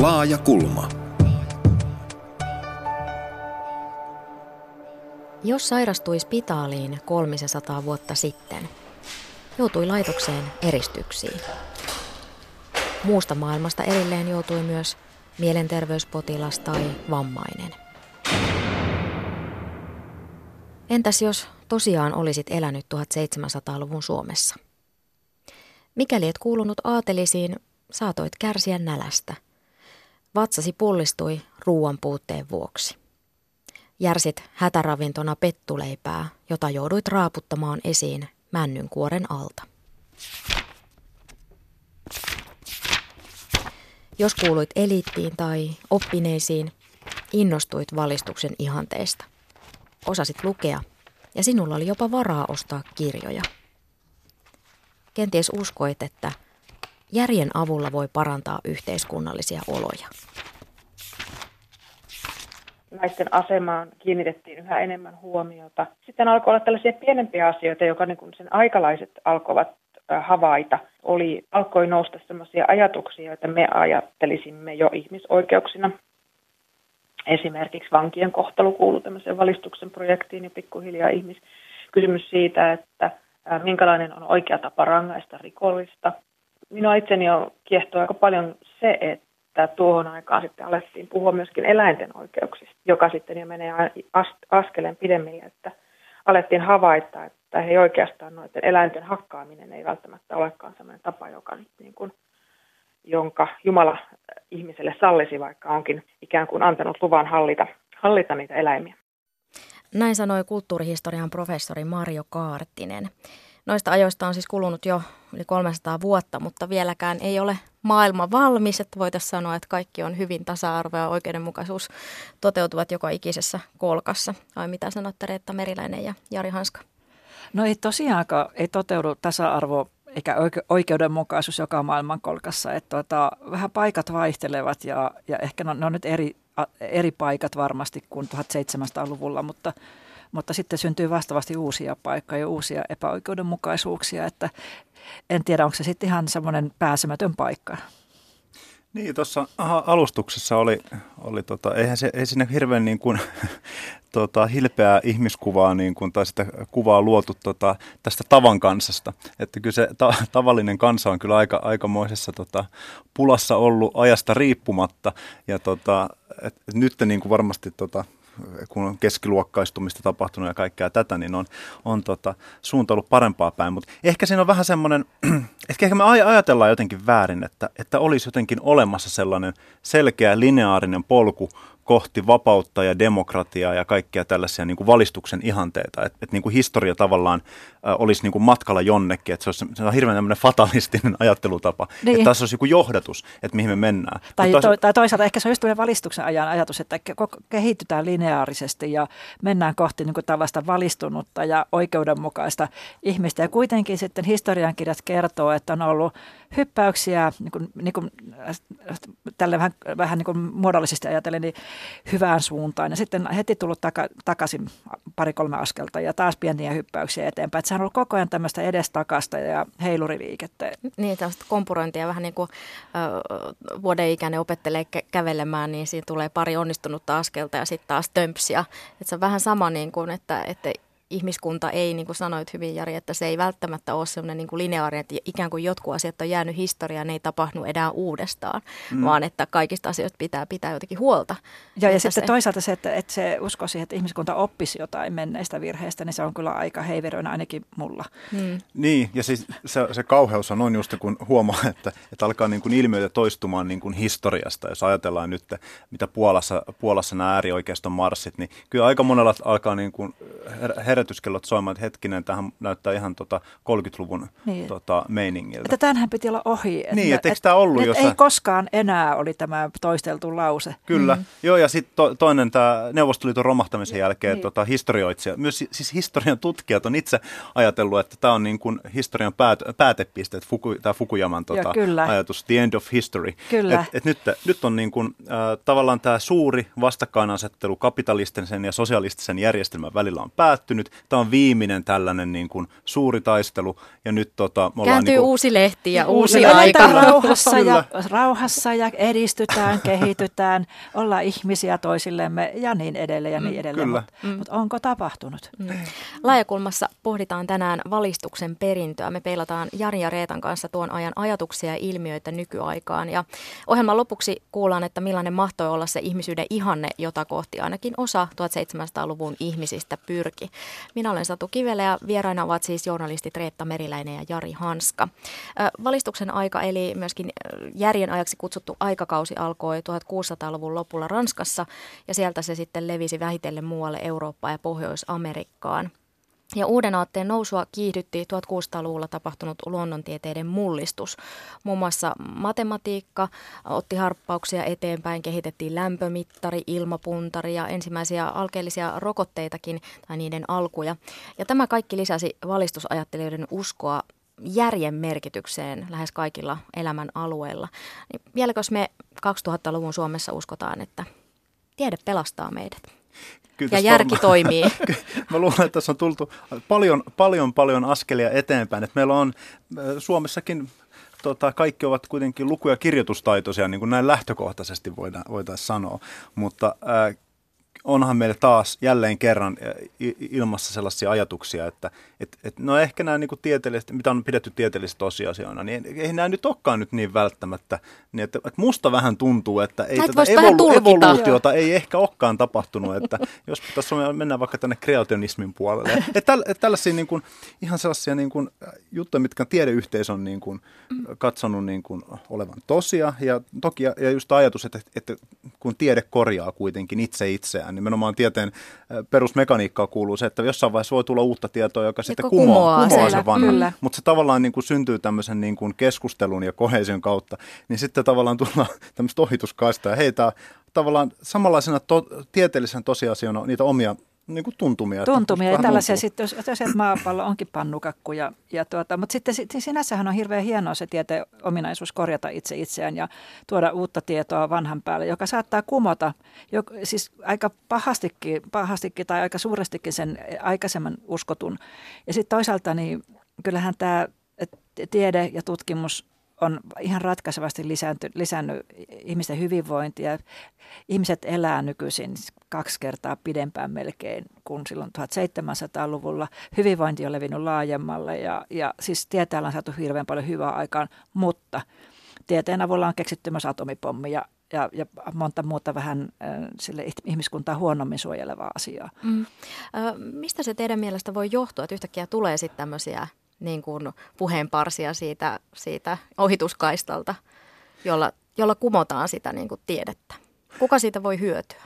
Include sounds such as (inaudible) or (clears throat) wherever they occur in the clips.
Laaja kulma. Jos sairastui spitaaliin 300 vuotta sitten, joutui laitokseen eristyksiin. Muusta maailmasta erilleen joutui myös mielenterveyspotilas tai vammainen. Entäs jos tosiaan olisit elänyt 1700-luvun Suomessa? Mikäli et kuulunut aatelisiin, saatoit kärsiä nälästä. Vatsasi pullistui ruoan puutteen vuoksi. Järsit hätäravintona pettuleipää, jota jouduit raaputtamaan esiin männynkuoren alta. Jos kuuluit eliittiin tai oppineisiin, innostuit valistuksen ihanteista. Osasit lukea ja sinulla oli jopa varaa ostaa kirjoja. Kenties uskoit, että järjen avulla voi parantaa yhteiskunnallisia oloja. Naisten asemaan kiinnitettiin yhä enemmän huomiota. Sitten alkoi olla tällaisia pienempiä asioita, joka niin sen aikalaiset alkoivat havaita. Oli, alkoi nousta sellaisia ajatuksia, joita me ajattelisimme jo ihmisoikeuksina. Esimerkiksi vankien kohtelu kuuluu tämmöiseen valistuksen projektiin ja pikkuhiljaa ihmis kysymys siitä, että minkälainen on oikea tapa rangaista rikollista. Minua itseni on kiehtoa aika paljon se, että tuohon aikaan sitten alettiin puhua myöskin eläinten oikeuksista, joka sitten jo menee askeleen pidemmille, että alettiin havaita, että ei oikeastaan noiden eläinten hakkaaminen ei välttämättä olekaan sellainen tapa, joka nyt niin kuin, jonka Jumala ihmiselle sallisi, vaikka onkin ikään kuin antanut luvan hallita, hallita niitä eläimiä. Näin sanoi kulttuurihistorian professori Mario Kaartinen. Noista ajoista on siis kulunut jo yli 300 vuotta, mutta vieläkään ei ole maailma valmis, että voitaisiin sanoa, että kaikki on hyvin tasa-arvo ja oikeudenmukaisuus toteutuvat joka ikisessä kolkassa. Vai mitä sanotte Reetta Meriläinen ja Jari Hanska? No ei tosiaankaan, ei toteudu tasa-arvo eikä oikeudenmukaisuus joka maailmankolkassa. Että tuota, vähän paikat vaihtelevat ja, ja ehkä ne on, ne on nyt eri, eri paikat varmasti kuin 1700-luvulla, mutta, mutta sitten syntyy vastaavasti uusia paikkoja ja uusia epäoikeudenmukaisuuksia, että en tiedä, onko se sitten ihan semmoinen pääsemätön paikka. Niin, tuossa alustuksessa oli, oli tota, eihän se, ei sinne hirveän niin kuin, (laughs) tota, hilpeää ihmiskuvaa niin kuin, tai sitä kuvaa luotu tota, tästä tavan kansasta. Että kyllä se ta- tavallinen kansa on kyllä aika, aikamoisessa tota, pulassa ollut ajasta riippumatta. Ja tota, et, et nyt niin kuin varmasti tota, kun on keskiluokkaistumista tapahtunut ja kaikkea tätä, niin on, on tota, suunta ollut parempaa päin. Mutta ehkä siinä on vähän semmoinen, (clears throat) ehkä, ehkä me ajatellaan jotenkin väärin, että, että olisi jotenkin olemassa sellainen selkeä lineaarinen polku kohti vapautta ja demokratiaa ja kaikkea tällaisia niin kuin valistuksen ihanteita. Että et, niin kuin historia tavallaan äh, olisi niin kuin matkalla jonnekin, että se, olisi, se on hirveän tämmöinen fatalistinen (laughs) ajattelutapa. Niin. Että tässä olisi joku johdatus, että mihin me mennään. Tai, to, tai toisaalta ehkä se on just valistuksen ajan ajatus, että kehitytään lineaarisesti ja mennään kohti niin kuin tällaista valistunutta ja oikeudenmukaista ihmistä. Ja kuitenkin sitten historiankirjat kertoo, että on ollut hyppäyksiä niin kuin, niin kuin, tälle vähän, vähän niin kuin muodollisesti ajatellen, niin hyvään suuntaan. Ja sitten heti tullut taka, takaisin pari-kolme askelta ja taas pieniä hyppäyksiä eteenpäin. Että se on ollut koko ajan tämmöistä edestakasta ja heiluriliikettä. Niin, tämmöistä kompurointia vähän niin kuin äh, vuoden ikäinen opettelee kä- kävelemään, niin siinä tulee pari onnistunutta askelta ja sitten taas tömpsiä. Että se on vähän sama niin kuin, että, että ihmiskunta ei, niin kuin sanoit hyvin Jari, että se ei välttämättä ole sellainen niin kuin lineaarinen, että ikään kuin jotkut asiat on jäänyt historiaan, ne ei tapahdu enää uudestaan, mm. vaan että kaikista asioista pitää pitää jotenkin huolta. Ja, ja sitten se... toisaalta se, että, että se usko siihen, että ihmiskunta oppisi jotain menneistä virheistä, niin se on kyllä aika heiveröinen ainakin mulla. Mm. Niin, ja siis se, se kauheus on just kun huomaa, että, että alkaa niin kuin ilmiöitä toistumaan niin kuin historiasta. Jos ajatellaan nyt, mitä Puolassa, Puolassa nämä äärioikeiston marssit, niin kyllä aika monella alkaa niin kuin her- herätyskellot soimaan, että hetkinen, tähän näyttää ihan tota 30-luvun niin. tota, meiningiltä. Että tämänhän piti olla ohi. Että niin, että eikö tämä ollut jossain... Ei koskaan enää oli tämä toisteltu lause. Kyllä, mm. joo ja sitten to, toinen tämä Neuvostoliiton romahtamisen jälkeen niin. tota, historioitsija, myös siis historian tutkijat on itse ajatellut, että tämä on niin kuin historian päät, päätepiste, että Fuku, tämä Fukuyaman tota, joo, ajatus, the end of history. Kyllä. Et, et nyt, nyt on niin kuin, äh, tavallaan tämä suuri vastakkainasettelu kapitalistisen ja sosialistisen järjestelmän välillä on päättynyt, nyt tämä on viimeinen tällainen niin kuin suuri taistelu ja nyt tota, me Kääntyy niin kuin, uusi lehti ja uusi, uusi aika. Rauhassa ja, rauhassa ja edistytään, (laughs) kehitytään, ollaan ihmisiä toisillemme ja niin edelleen ja niin mm, edelleen. Mutta mm. mut onko tapahtunut? Mm. Laajakulmassa pohditaan tänään valistuksen perintöä. Me peilataan Jari ja Reetan kanssa tuon ajan ajatuksia ja ilmiöitä nykyaikaan. Ja ohjelman lopuksi kuullaan, että millainen mahtoi olla se ihmisyyden ihanne, jota kohti ainakin osa 1700-luvun ihmisistä pyrki. Minä olen Satu Kivelä ja vieraina ovat siis journalistit Reetta Meriläinen ja Jari Hanska. Valistuksen aika eli myöskin järjen ajaksi kutsuttu aikakausi alkoi 1600-luvun lopulla Ranskassa ja sieltä se sitten levisi vähitellen muualle Eurooppaan ja Pohjois-Amerikkaan. Ja uuden aatteen nousua kiihdytti 1600-luvulla tapahtunut luonnontieteiden mullistus. Muun muassa matematiikka otti harppauksia eteenpäin, kehitettiin lämpömittari, ilmapuntari ja ensimmäisiä alkeellisia rokotteitakin tai niiden alkuja. Ja tämä kaikki lisäsi valistusajattelijoiden uskoa järjen merkitykseen lähes kaikilla elämän alueilla. Niin vieläkö me 2000-luvun Suomessa uskotaan, että tiede pelastaa meidät? Kyllä ja järki varmaan, toimii. (laughs) Mä luulen, että tässä on tultu paljon, paljon, paljon askelia eteenpäin. Että meillä on Suomessakin tota, kaikki ovat kuitenkin luku- ja kirjoitustaitoisia, niin kuin näin lähtökohtaisesti voidaan, voitaisiin sanoa. Mutta ää, onhan meillä taas jälleen kerran ilmassa sellaisia ajatuksia, että et, et, no ehkä nämä niin tieteelliset, mitä on pidetty tieteellisistä tosiasioina, niin ei nämä nyt olekaan nyt niin välttämättä. Niin että, että musta vähän tuntuu, että ei tätä evolu- evoluutiota ei ehkä olekaan tapahtunut, että (laughs) jos tässä mennään vaikka tänne kreationismin puolelle. (laughs) Että täl, et tällaisia niin kuin, ihan sellaisia niin kuin, juttuja, mitkä tiedeyhteisö on niin kuin, katsonut niin kuin, olevan tosia. Ja toki ja just ajatus, että, että kun tiede korjaa kuitenkin itse itseään, niin nimenomaan tieteen perusmekaniikkaa kuuluu se, että jossain vaiheessa voi tulla uutta tietoa, joka sitten kumoaa, kumoaa sen vanhan. Mutta se tavallaan niin kuin syntyy tämmöisen niin kuin keskustelun ja kohesion kautta, niin sitten tavallaan tullaan (laughs) tämmöistä ohituskaista ja heitä tavallaan samanlaisena to- tieteellisen tosiasiana niitä omia niin kuin tuntumia. Tuntumia ja tällaisia tuntuu. sitten, jos, jos maapallo onkin pannukakku. Ja, ja tuota, mutta sitten sinänsähän on hirveän hienoa se tieteen ominaisuus korjata itse itseään ja tuoda uutta tietoa vanhan päälle, joka saattaa kumota jo, siis aika pahastikin, pahastikin tai aika suurestikin sen aikaisemman uskotun. Ja sitten toisaalta niin kyllähän tämä tiede ja tutkimus on ihan ratkaisevasti lisänty, lisännyt ihmisten hyvinvointia. Ihmiset elää nykyisin kaksi kertaa pidempään melkein kuin silloin 1700-luvulla. Hyvinvointi on levinnyt laajemmalle ja, ja siis tieteellä on saatu hirveän paljon hyvää aikaan, mutta tieteen avulla on keksitty myös atomipommi ja, ja, ja monta muuta vähän äh, sille ihmiskuntaa huonommin suojelevaa asiaa. Mm. Ö, mistä se teidän mielestä voi johtua, että yhtäkkiä tulee sitten tämmöisiä niin kuin puheenparsia siitä, siitä ohituskaistalta, jolla, jolla kumotaan sitä niin kuin tiedettä. Kuka siitä voi hyötyä?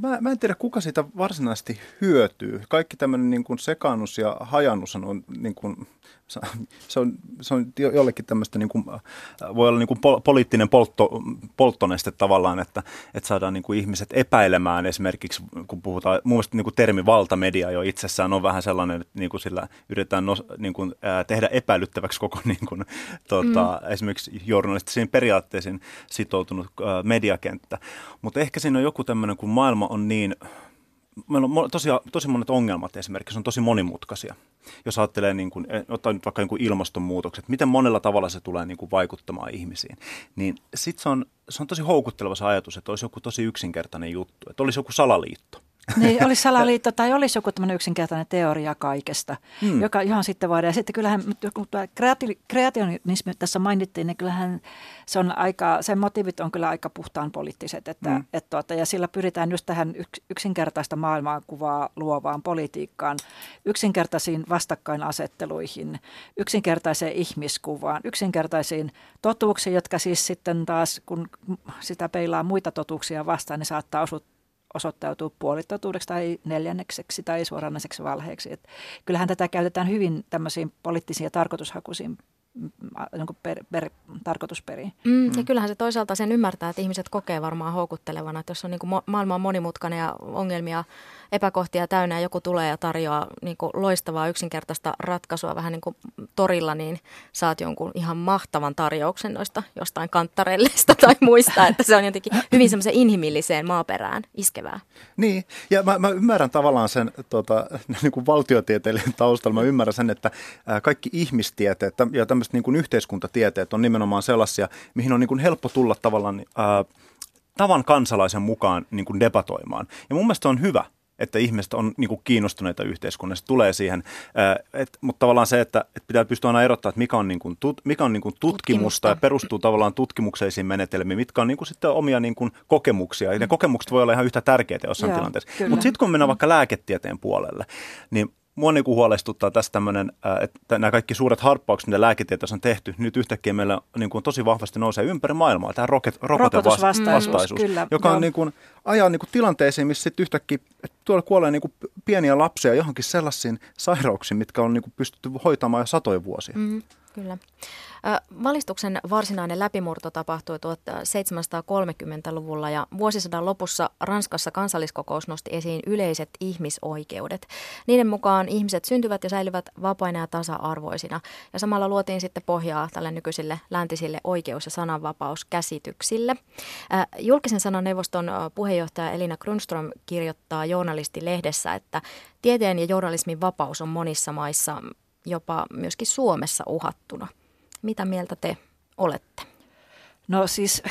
Mä, mä en tiedä, kuka siitä varsinaisesti hyötyy. Kaikki tämmöinen niin kuin sekannus ja hajannus on niin kuin se on, se on jollekin tämmöistä, niin kuin, voi olla niin kuin poliittinen poltto, polttoneste tavallaan, että, että saadaan niin kuin ihmiset epäilemään esimerkiksi, kun puhutaan, mun mielestä niin kuin termi valtamedia jo itsessään on vähän sellainen, että niin kuin sillä yritetään nos, niin kuin, ää, tehdä epäilyttäväksi koko (laughs) niin kuin, tota, mm. esimerkiksi journalistisiin periaatteisiin sitoutunut ää, mediakenttä. Mutta ehkä siinä on joku tämmöinen, kun maailma on niin meillä on tosi, tosi monet ongelmat esimerkiksi, on tosi monimutkaisia. Jos ajattelee, niin kuin, eh, ottaa nyt vaikka niin kuin ilmastonmuutokset, miten monella tavalla se tulee niin kuin vaikuttamaan ihmisiin, niin sitten se on, se on tosi houkutteleva se ajatus, että olisi joku tosi yksinkertainen juttu, että olisi joku salaliitto. Niin, olisi salaliitto tai olisi joku tämmöinen yksinkertainen teoria kaikesta, hmm. joka, johon sitten voidaan. Ja sitten kyllähän, kun kreati, kreationismi tässä mainittiin, niin kyllähän se on aika, sen motiivit on kyllä aika puhtaan poliittiset. Että, hmm. et tuota, ja sillä pyritään just tähän yksinkertaista maailmankuvaa luovaan politiikkaan, yksinkertaisiin vastakkainasetteluihin, yksinkertaiseen ihmiskuvaan, yksinkertaisiin totuuksiin, jotka siis sitten taas, kun sitä peilaa muita totuuksia vastaan, niin saattaa osua osoittautuu puolitotuudeksi tai neljännekseksi tai suoranaiseksi valheeksi. Et kyllähän tätä käytetään hyvin tämmöisiin poliittisiin ja tarkoitushakuisiin mm, niin per, per, tarkoitusperiin. Mm, mm. Ja kyllähän se toisaalta sen ymmärtää, että ihmiset kokee varmaan houkuttelevana, että jos on niin kuin maailma on monimutkainen ja ongelmia epäkohtia täynnä ja joku tulee ja tarjoaa niin kuin loistavaa yksinkertaista ratkaisua vähän niin kuin torilla, niin saat jonkun ihan mahtavan tarjouksen noista jostain kantarelleista tai muista, että se on jotenkin hyvin semmoisen inhimilliseen maaperään iskevää. Niin, ja mä, mä ymmärrän tavallaan sen tota, (laughs) niin kuin valtiotieteellisen taustalla, mä ymmärrän sen, että kaikki ihmistieteet ja tämmöiset niin kuin yhteiskuntatieteet on nimenomaan sellaisia, mihin on niin kuin helppo tulla tavallaan ää, tavan kansalaisen mukaan niin kuin debatoimaan. Ja mun mielestä on hyvä, että ihmiset on niin kuin kiinnostuneita yhteiskunnasta, tulee siihen. Et, mutta tavallaan se, että, että pitää pystyä aina erottamaan, että mikä on, niin kuin tut, mikä on niin kuin tutkimusta, tutkimusta ja perustuu tavallaan tutkimukseisiin menetelmiin, mitkä on niin kuin sitten omia niin kuin kokemuksia. Ja ne kokemukset voi olla ihan yhtä tärkeitä jossain Joo, tilanteessa. Mutta sitten kun mennään vaikka lääketieteen puolelle, niin mua niin kuin huolestuttaa tässä tämmöinen, että nämä kaikki suuret harppaukset, mitä lääketieteessä on tehty, nyt yhtäkkiä meillä niin kuin tosi vahvasti nousee ympäri maailmaa tämä roket, rokotevastaisuus, kyllä, joka on niin kuin, ajaa niin kuin tilanteisiin, missä sitten yhtäkkiä tuolla kuolee niin kuin pieniä lapsia johonkin sellaisiin sairauksiin, mitkä on niin kuin pystytty hoitamaan jo satoja vuosia. Mm, kyllä. Valistuksen varsinainen läpimurto tapahtui 1730-luvulla ja vuosisadan lopussa Ranskassa kansalliskokous nosti esiin yleiset ihmisoikeudet. Niiden mukaan ihmiset syntyvät ja säilyvät vapaina ja tasa-arvoisina ja samalla luotiin sitten pohjaa tälle nykyisille läntisille oikeus- ja sananvapauskäsityksille. Julkisen sanan neuvoston puheenjohtaja Elina Grunström kirjoittaa journalistilehdessä, että tieteen ja journalismin vapaus on monissa maissa jopa myöskin Suomessa uhattuna. Mitä mieltä te olette? No siis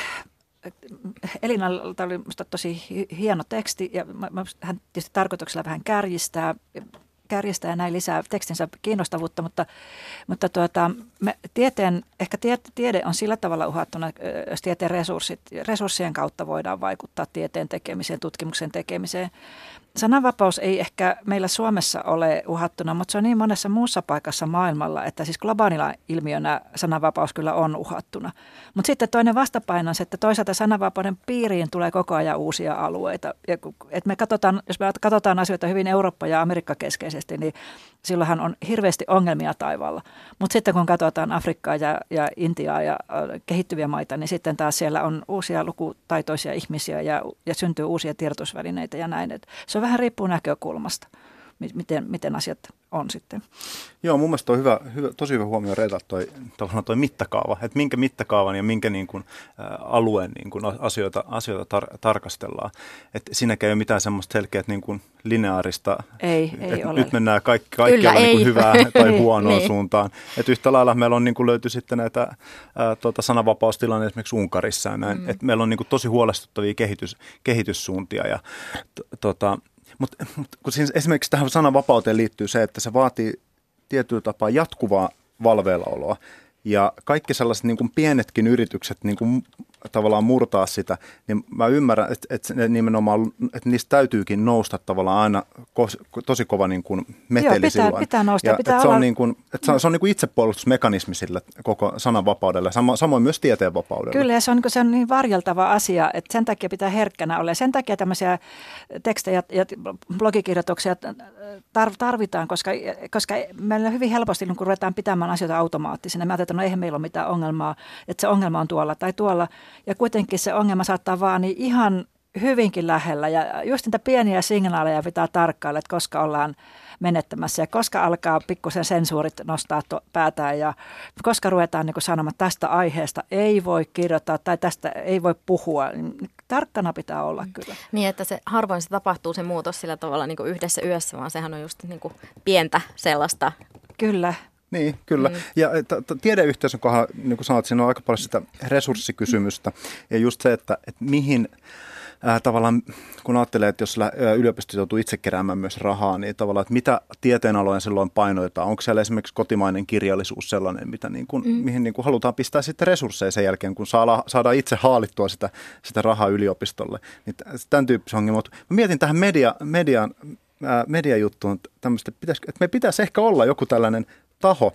Elinalta oli minusta tosi hieno teksti ja hän tietysti tarkoituksella vähän kärjistää, kärjistää ja näin lisää tekstinsä kiinnostavuutta, mutta, mutta tuota, me, tieteen, ehkä tie, tiede on sillä tavalla uhattuna, jos tieteen resurssit, resurssien kautta voidaan vaikuttaa tieteen tekemiseen, tutkimuksen tekemiseen. Sananvapaus ei ehkä meillä Suomessa ole uhattuna, mutta se on niin monessa muussa paikassa maailmalla, että siis globaalilla ilmiönä sananvapaus kyllä on uhattuna. Mutta sitten toinen vastapaino on se, että toisaalta sananvapauden piiriin tulee koko ajan uusia alueita. Ja, et me katsotaan, jos me katsotaan asioita hyvin Eurooppa- ja Amerikka-keskeisesti, niin silloinhan on hirveästi ongelmia taivaalla. Mutta sitten kun katsotaan Afrikkaa ja, ja Intiaa ja äh, kehittyviä maita, niin sitten taas siellä on uusia lukutaitoisia ihmisiä ja, ja syntyy uusia tiedotusvälineitä ja näin. Et se on vähän riippuu näkökulmasta, miten, miten asiat on sitten. Joo, mun mielestä on hyvä, hyvä, tosi hyvä huomio Reeta toi, toi mittakaava, että minkä mittakaavan ja minkä niin kuin, ä, alueen niin kuin asioita, asioita tar, tarkastellaan. Että siinäkään ei ole mitään semmoista selkeää niin kuin lineaarista, ei, ei ole. nyt mennään kaikki, kaikkialla niin kuin hyvää (laughs) tai huonoon niin. suuntaan. Että yhtä lailla meillä on niin kuin löyty sitten näitä ä, tuota, sananvapaustilanne esimerkiksi Unkarissa ja näin. Mm. Että meillä on niin kuin tosi huolestuttavia kehitys, kehityssuuntia ja t, tota, mutta mut, kun siis esimerkiksi tähän sananvapauteen liittyy se, että se vaatii tietyllä tapaa jatkuvaa valveillaoloa. Ja kaikki sellaiset niin kuin pienetkin yritykset niin kuin tavallaan murtaa sitä, niin mä ymmärrän, että, että nimenomaan, että niistä täytyykin nousta tavallaan aina kos, tosi kova niin kuin meteli Joo, pitää, silloin. pitää nousta. Ja, pitää että olla... se on, niin kuin, että se on, se on niin kuin itsepuolustusmekanismi sille koko sananvapaudelle, samo, samoin myös tieteenvapaudelle. Kyllä, ja se on, niin se on niin varjeltava asia, että sen takia pitää herkkänä olla. Ja sen takia tämmöisiä tekstejä ja blogikirjoituksia tarvitaan, koska, koska meillä hyvin helposti, kun ruvetaan pitämään asioita automaattisina, me ajatellaan, että no eihän meillä ole mitään ongelmaa, että se ongelma on tuolla tai tuolla. Ja kuitenkin se ongelma saattaa vaan niin ihan hyvinkin lähellä. Ja just niitä pieniä signaaleja pitää tarkkailla, että koska ollaan menettämässä ja koska alkaa pikkusen sensuurit nostaa to- päätään ja koska ruvetaan niin sanomaan, että tästä aiheesta ei voi kirjoittaa tai tästä ei voi puhua, niin tarkkana pitää olla kyllä. Niin, että se harvoin se tapahtuu se muutos sillä tavalla niin yhdessä yössä, vaan sehän on just niin kuin pientä sellaista. Kyllä, niin, kyllä. Mm. Ja t- tiedeyhteisön kohdalla, niin kuin sanoit, siinä on aika paljon sitä resurssikysymystä. Ja just se, että, että mihin äh, tavallaan, kun ajattelee, että jos yliopisto joutuu itse keräämään myös rahaa, niin tavallaan, että mitä tieteenalojen silloin painoitetaan? Onko siellä esimerkiksi kotimainen kirjallisuus sellainen, mitä niin kuin, mm. mihin niin kuin halutaan pistää sitten resursseja sen jälkeen, kun saada, saadaan itse haalittua sitä, sitä rahaa yliopistolle? Niin tämän tyyppisiä ongelmia. Mä mietin tähän media, median, mediajuttuun tämmöistä, että, pitäisi, että me pitäisi ehkä olla joku tällainen taho,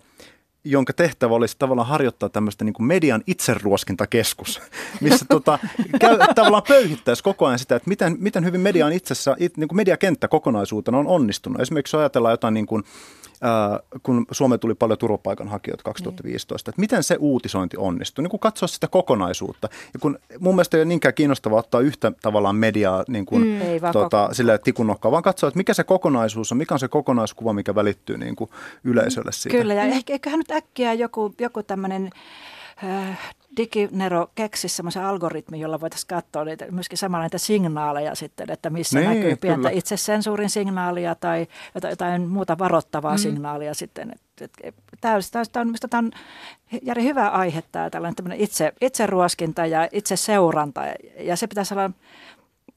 jonka tehtävä olisi tavallaan harjoittaa tämmöistä niin kuin median itseruoskintakeskus, (laughs) missä tota, käy, tavallaan pöyhittäisi koko ajan sitä, että miten, miten hyvin median itsessä, it, niin kuin mediakenttä kokonaisuutena on onnistunut. Esimerkiksi ajatellaan jotain niin kuin, kun Suomeen tuli paljon turvapaikanhakijoita 2015, niin. että miten se uutisointi onnistui, niin kuin katsoa sitä kokonaisuutta. Ja kun mun mielestä ei ole niinkään kiinnostavaa ottaa yhtä tavallaan mediaa niin kuin, mm. tota, sille tikunnokkaan, vaan katsoa, että mikä se kokonaisuus on, mikä on se kokonaiskuva, mikä välittyy niin kuin yleisölle siitä. Kyllä, ja ehkä, eiköhän nyt äkkiä joku, joku tämmöinen DigiNero keksi semmoisen algoritmin, jolla voitaisiin katsoa niitä, myöskin samalla niitä signaaleja sitten, että missä niin, näkyy pientä itsesensuurin signaalia tai jotain, jotain muuta varoittavaa mm. signaalia sitten. Tämä on, on, tämä on Jari, hyvä aihe tämä tällainen itse, itseruoskinta ja itseseuranta ja se pitäisi olla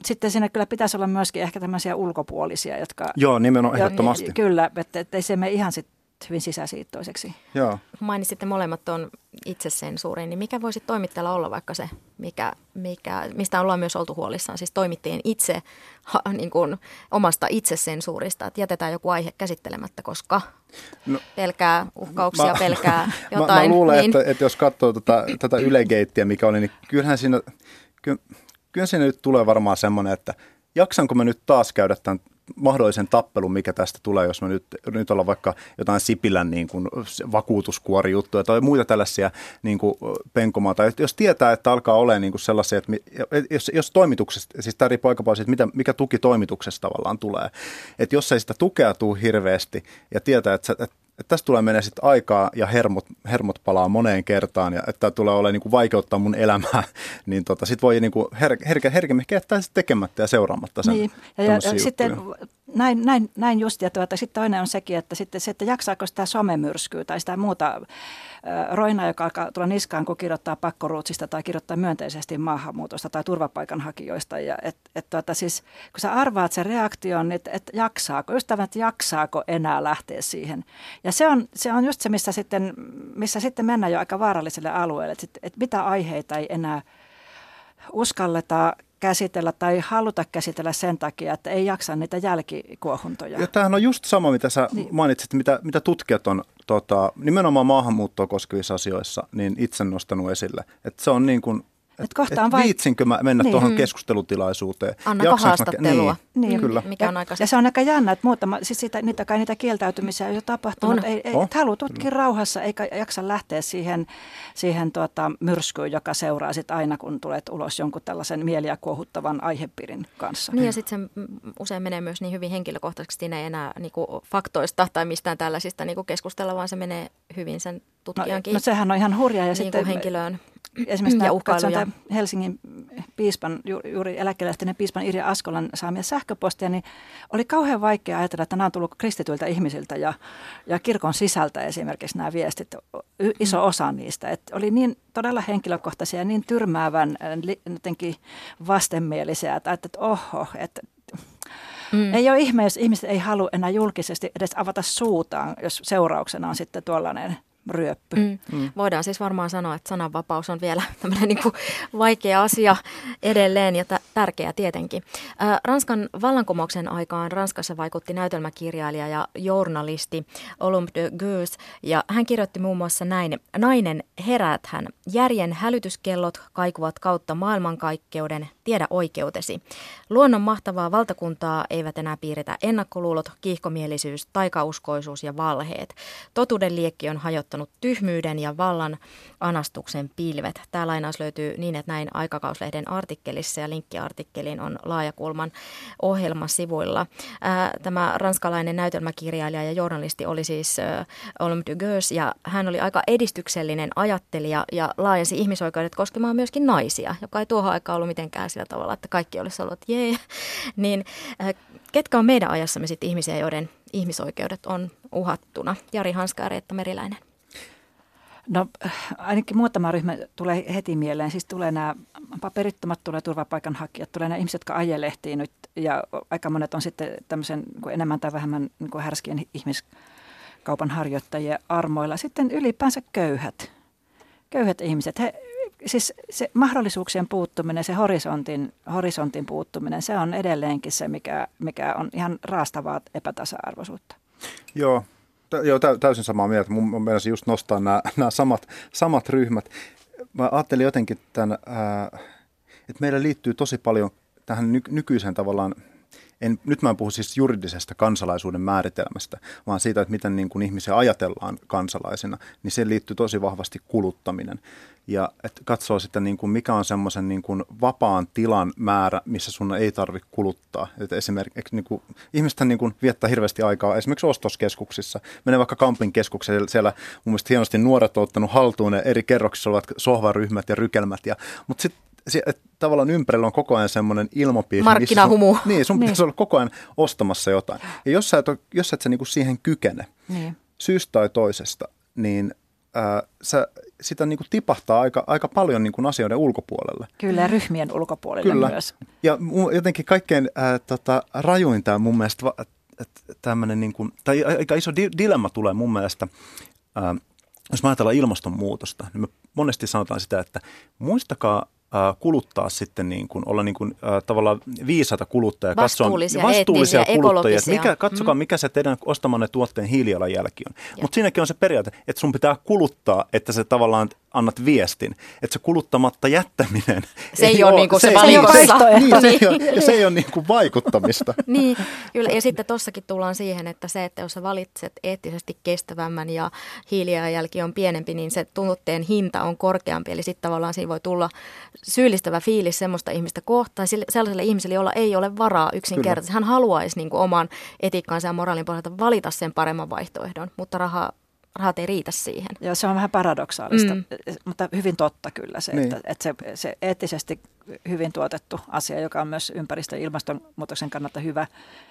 sitten siinä kyllä pitäisi olla myöskin ehkä tämmöisiä ulkopuolisia, jotka... Joo, nimenomaan ehdottomasti. Jo, kyllä, että, että ei se mene ihan sitten hyvin sisäsiittoiseksi. Joo. Mainitsitte molemmat tuon itsesensuuriin, niin mikä voisi toimittajalla olla vaikka se, mikä, mikä, mistä ollaan myös oltu huolissaan, siis toimittajien itse ha, niin kuin, omasta itsesensuurista, että jätetään joku aihe käsittelemättä, koska no, pelkää uhkauksia, (laughs) mä, pelkää jotain. Mä, mä luulen, niin... että, että jos katsoo tätä, tätä ylegeittiä, mikä oli, niin kyllähän siinä, kyllä, kyllä siinä nyt tulee varmaan semmoinen, että jaksanko mä nyt taas käydä tämän mahdollisen tappelun, mikä tästä tulee, jos me nyt, nyt ollaan vaikka jotain Sipilän niin kuin vakuutuskuorijuttuja tai muita tällaisia niin kuin penkomaata. Jos tietää, että alkaa olla niin kuin sellaisia, että jos, jos toimituksesta, siis tämä riippuu aika paljon siitä, mitä, mikä tuki toimituksesta tavallaan tulee. Että jos ei sitä tukea tule hirveästi ja tietää, että, että että tästä tulee menee sitten aikaa ja hermot, hermot palaa moneen kertaan ja että tulee olemaan niin kuin vaikeuttaa mun elämää, (laughs) niin tota, sitten voi niin kuin her, her, herkemmin jättää tekemättä ja seuraamatta sen niin. ja, ja, ja sitten näin, näin, näin just, ja tuota, sitten toinen on sekin, että sitten se, että jaksaako sitä somemyrskyä tai sitä muuta roina, joka alkaa tulla niskaan, kun kirjoittaa pakkoruutsista tai kirjoittaa myönteisesti maahanmuutosta tai turvapaikanhakijoista. Ja et, et tuota, siis, kun sä arvaat sen reaktion, että et jaksaako, ystävät jaksaako enää lähteä siihen. Ja se on, se on just se, missä sitten, missä sitten mennään jo aika vaaralliselle alueelle, että, et mitä aiheita ei enää uskalleta käsitellä tai haluta käsitellä sen takia, että ei jaksa niitä jälkikuohuntoja. Ja tämähän on just sama, mitä sä niin. mainitsit, mitä, mitä tutkijat on tota, nimenomaan maahanmuuttoa koskevissa asioissa niin itse nostanut esille. Että se on niin kuin et kohta on vai... Viitsinkö mä mennä niin. tuohon keskustelutilaisuuteen? Annako haastattelua? Mä... Niin. niin. Kyllä. Mikä on aika... Ja se on aika jännä, että muutama, siis sitä, niitä, kai niitä kieltäytymisiä on jo tapahtunut. On. Ei, ei, oh. haluaa tutkia rauhassa, eikä jaksa lähteä siihen, siihen tuota, myrskyyn, joka seuraa sit aina, kun tulet ulos jonkun tällaisen mieliä kuohuttavan aihepiirin kanssa. Niin ja sitten se usein menee myös niin hyvin henkilökohtaisesti, siinä ei enää niinku, faktoista tai mistään tällaisista niinku, keskustella, vaan se menee hyvin sen tutkijankin. No, no sehän on ihan hurjaa. Ja niin sitten henkilöön esimerkiksi ja uhkailuja. Helsingin piispan, juuri eläkelähtinen piispan Irja Askolan saamia sähköpostia, niin oli kauhean vaikea ajatella, että nämä on tullut kristityiltä ihmisiltä ja, ja kirkon sisältä esimerkiksi nämä viestit, iso mm. osa niistä. Että oli niin todella henkilökohtaisia ja niin tyrmäävän jotenkin vastenmielisiä, että, että oho, että Mm. Ei ole ihme, jos ihmiset ei halua enää julkisesti edes avata suutaan, jos seurauksena on sitten tuollainen ryöppy. Mm. Mm. Voidaan siis varmaan sanoa, että sananvapaus on vielä (laughs) tämmöinen niin kuin vaikea asia edelleen ja t- tärkeä tietenkin. Äh, Ranskan vallankumouksen aikaan Ranskassa vaikutti näytelmäkirjailija ja journalisti Olympe de Geus ja hän kirjoitti muun muassa näin. Nainen herät hän, järjen hälytyskellot kaikuvat kautta maailmankaikkeuden, tiedä oikeutesi. Luonnon mahtavaa valtakuntaa eivät enää piiritä ennakkoluulot, kiihkomielisyys, taikauskoisuus ja valheet. Totuuden liekki on hajottanut tyhmyyden ja vallan anastuksen pilvet. Tämä lainaus löytyy niin, että näin aikakauslehden artikkelissa ja linkkiartikkeliin on laajakulman ohjelmasivuilla. Tämä ranskalainen näytelmäkirjailija ja journalisti oli siis Olympe de Geus ja hän oli aika edistyksellinen ajattelija ja laajensi ihmisoikeudet koskemaan myöskin naisia, joka ei tuohon aikaan ollut mitenkään sillä tavalla, että kaikki olisi ollut, jee. (laughs) Niin ketkä on meidän ajassamme sitten ihmisiä, joiden ihmisoikeudet on uhattuna? Jari Hanska ja Reetta Meriläinen. No ainakin muutama ryhmä tulee heti mieleen. Siis tulee nämä paperittomat, tulee turvapaikanhakijat, tulee nämä ihmiset, jotka ajelehtii nyt ja aika monet on sitten tämmöisen niin enemmän tai vähemmän niin kuin härskien ihmiskaupan harjoittajien armoilla. Sitten ylipäänsä köyhät, köyhät ihmiset. He, siis se mahdollisuuksien puuttuminen, se horisontin, horisontin puuttuminen, se on edelleenkin se, mikä, mikä on ihan raastavaa epätasa-arvoisuutta. Joo, joo, täysin samaa mieltä. Mun mielestä just nostaa nämä, samat, samat ryhmät. Mä ajattelin jotenkin tämän, että meillä liittyy tosi paljon tähän nykyiseen tavallaan – en, nyt mä en puhu siis juridisesta kansalaisuuden määritelmästä, vaan siitä, että miten niin kuin ihmisiä ajatellaan kansalaisina, niin se liittyy tosi vahvasti kuluttaminen. Ja että katsoo sitten, niin kuin mikä on semmoisen niin kuin vapaan tilan määrä, missä sun ei tarvitse kuluttaa. Että esimerkiksi niin kuin, ihmiset niin kuin viettää hirveästi aikaa esimerkiksi ostoskeskuksissa. Menee vaikka kampin keskukseen, siellä mun mielestä hienosti nuoret on ottanut haltuun ne eri kerroksissa olevat sohvaryhmät ja rykelmät. Ja, mutta sitten tavallaan ympärillä on koko ajan semmoinen ilmapiiri. Markkinahumu. Sun, niin, sun niin. pitäisi olla koko ajan ostamassa jotain. Ja jos sä et, jos sä et sä niinku siihen kykene, niin. syystä tai toisesta, niin ää, sä, sitä niinku tipahtaa aika, aika paljon niinku asioiden ulkopuolelle. Kyllä, ja ryhmien ulkopuolelle Kyllä. myös. Ja jotenkin kaikkein ää, tota, rajuin tämä mun mielestä, tämmöinen, niinku, tai aika iso di- dilemma tulee mun mielestä, ää, jos mä ajatellaan ilmastonmuutosta, niin me monesti sanotaan sitä, että muistakaa kuluttaa sitten niin kuin, olla niin kuin, äh, tavallaan viisata kuluttajia. Vastuullisia, katsoa, vastuullisia kuluttajia. Mikä, katsokaa, mm. mikä se teidän ostamanne tuotteen hiilijalanjälki on. Mutta siinäkin on se periaate, että sun pitää kuluttaa, että se tavallaan annat viestin, että se kuluttamatta jättäminen (laughs) se ei, ei ole, niin kuin se, se valikossa. Niin, se ei ole, ja se ei ole niin kuin vaikuttamista. (laughs) niin, kyllä. Ja sitten tuossakin tullaan siihen, että se, että jos sä valitset eettisesti kestävämmän ja hiilijalanjälki on pienempi, niin se tuotteen hinta on korkeampi. Eli sitten tavallaan siinä voi tulla syyllistävä fiilis semmoista ihmistä kohtaan, sellaiselle ihmiselle, jolla ei ole varaa yksinkertaisesti. Hän haluaisi niin kuin oman etiikkaansa ja moraalin pohjalta valita sen paremman vaihtoehdon, mutta raha rahat ei riitä siihen. Joo, se on vähän paradoksaalista, mm. mutta hyvin totta kyllä se, niin. että, että se, se eettisesti hyvin tuotettu asia, joka on myös ympäristön ja ilmastonmuutoksen kannalta hyvä,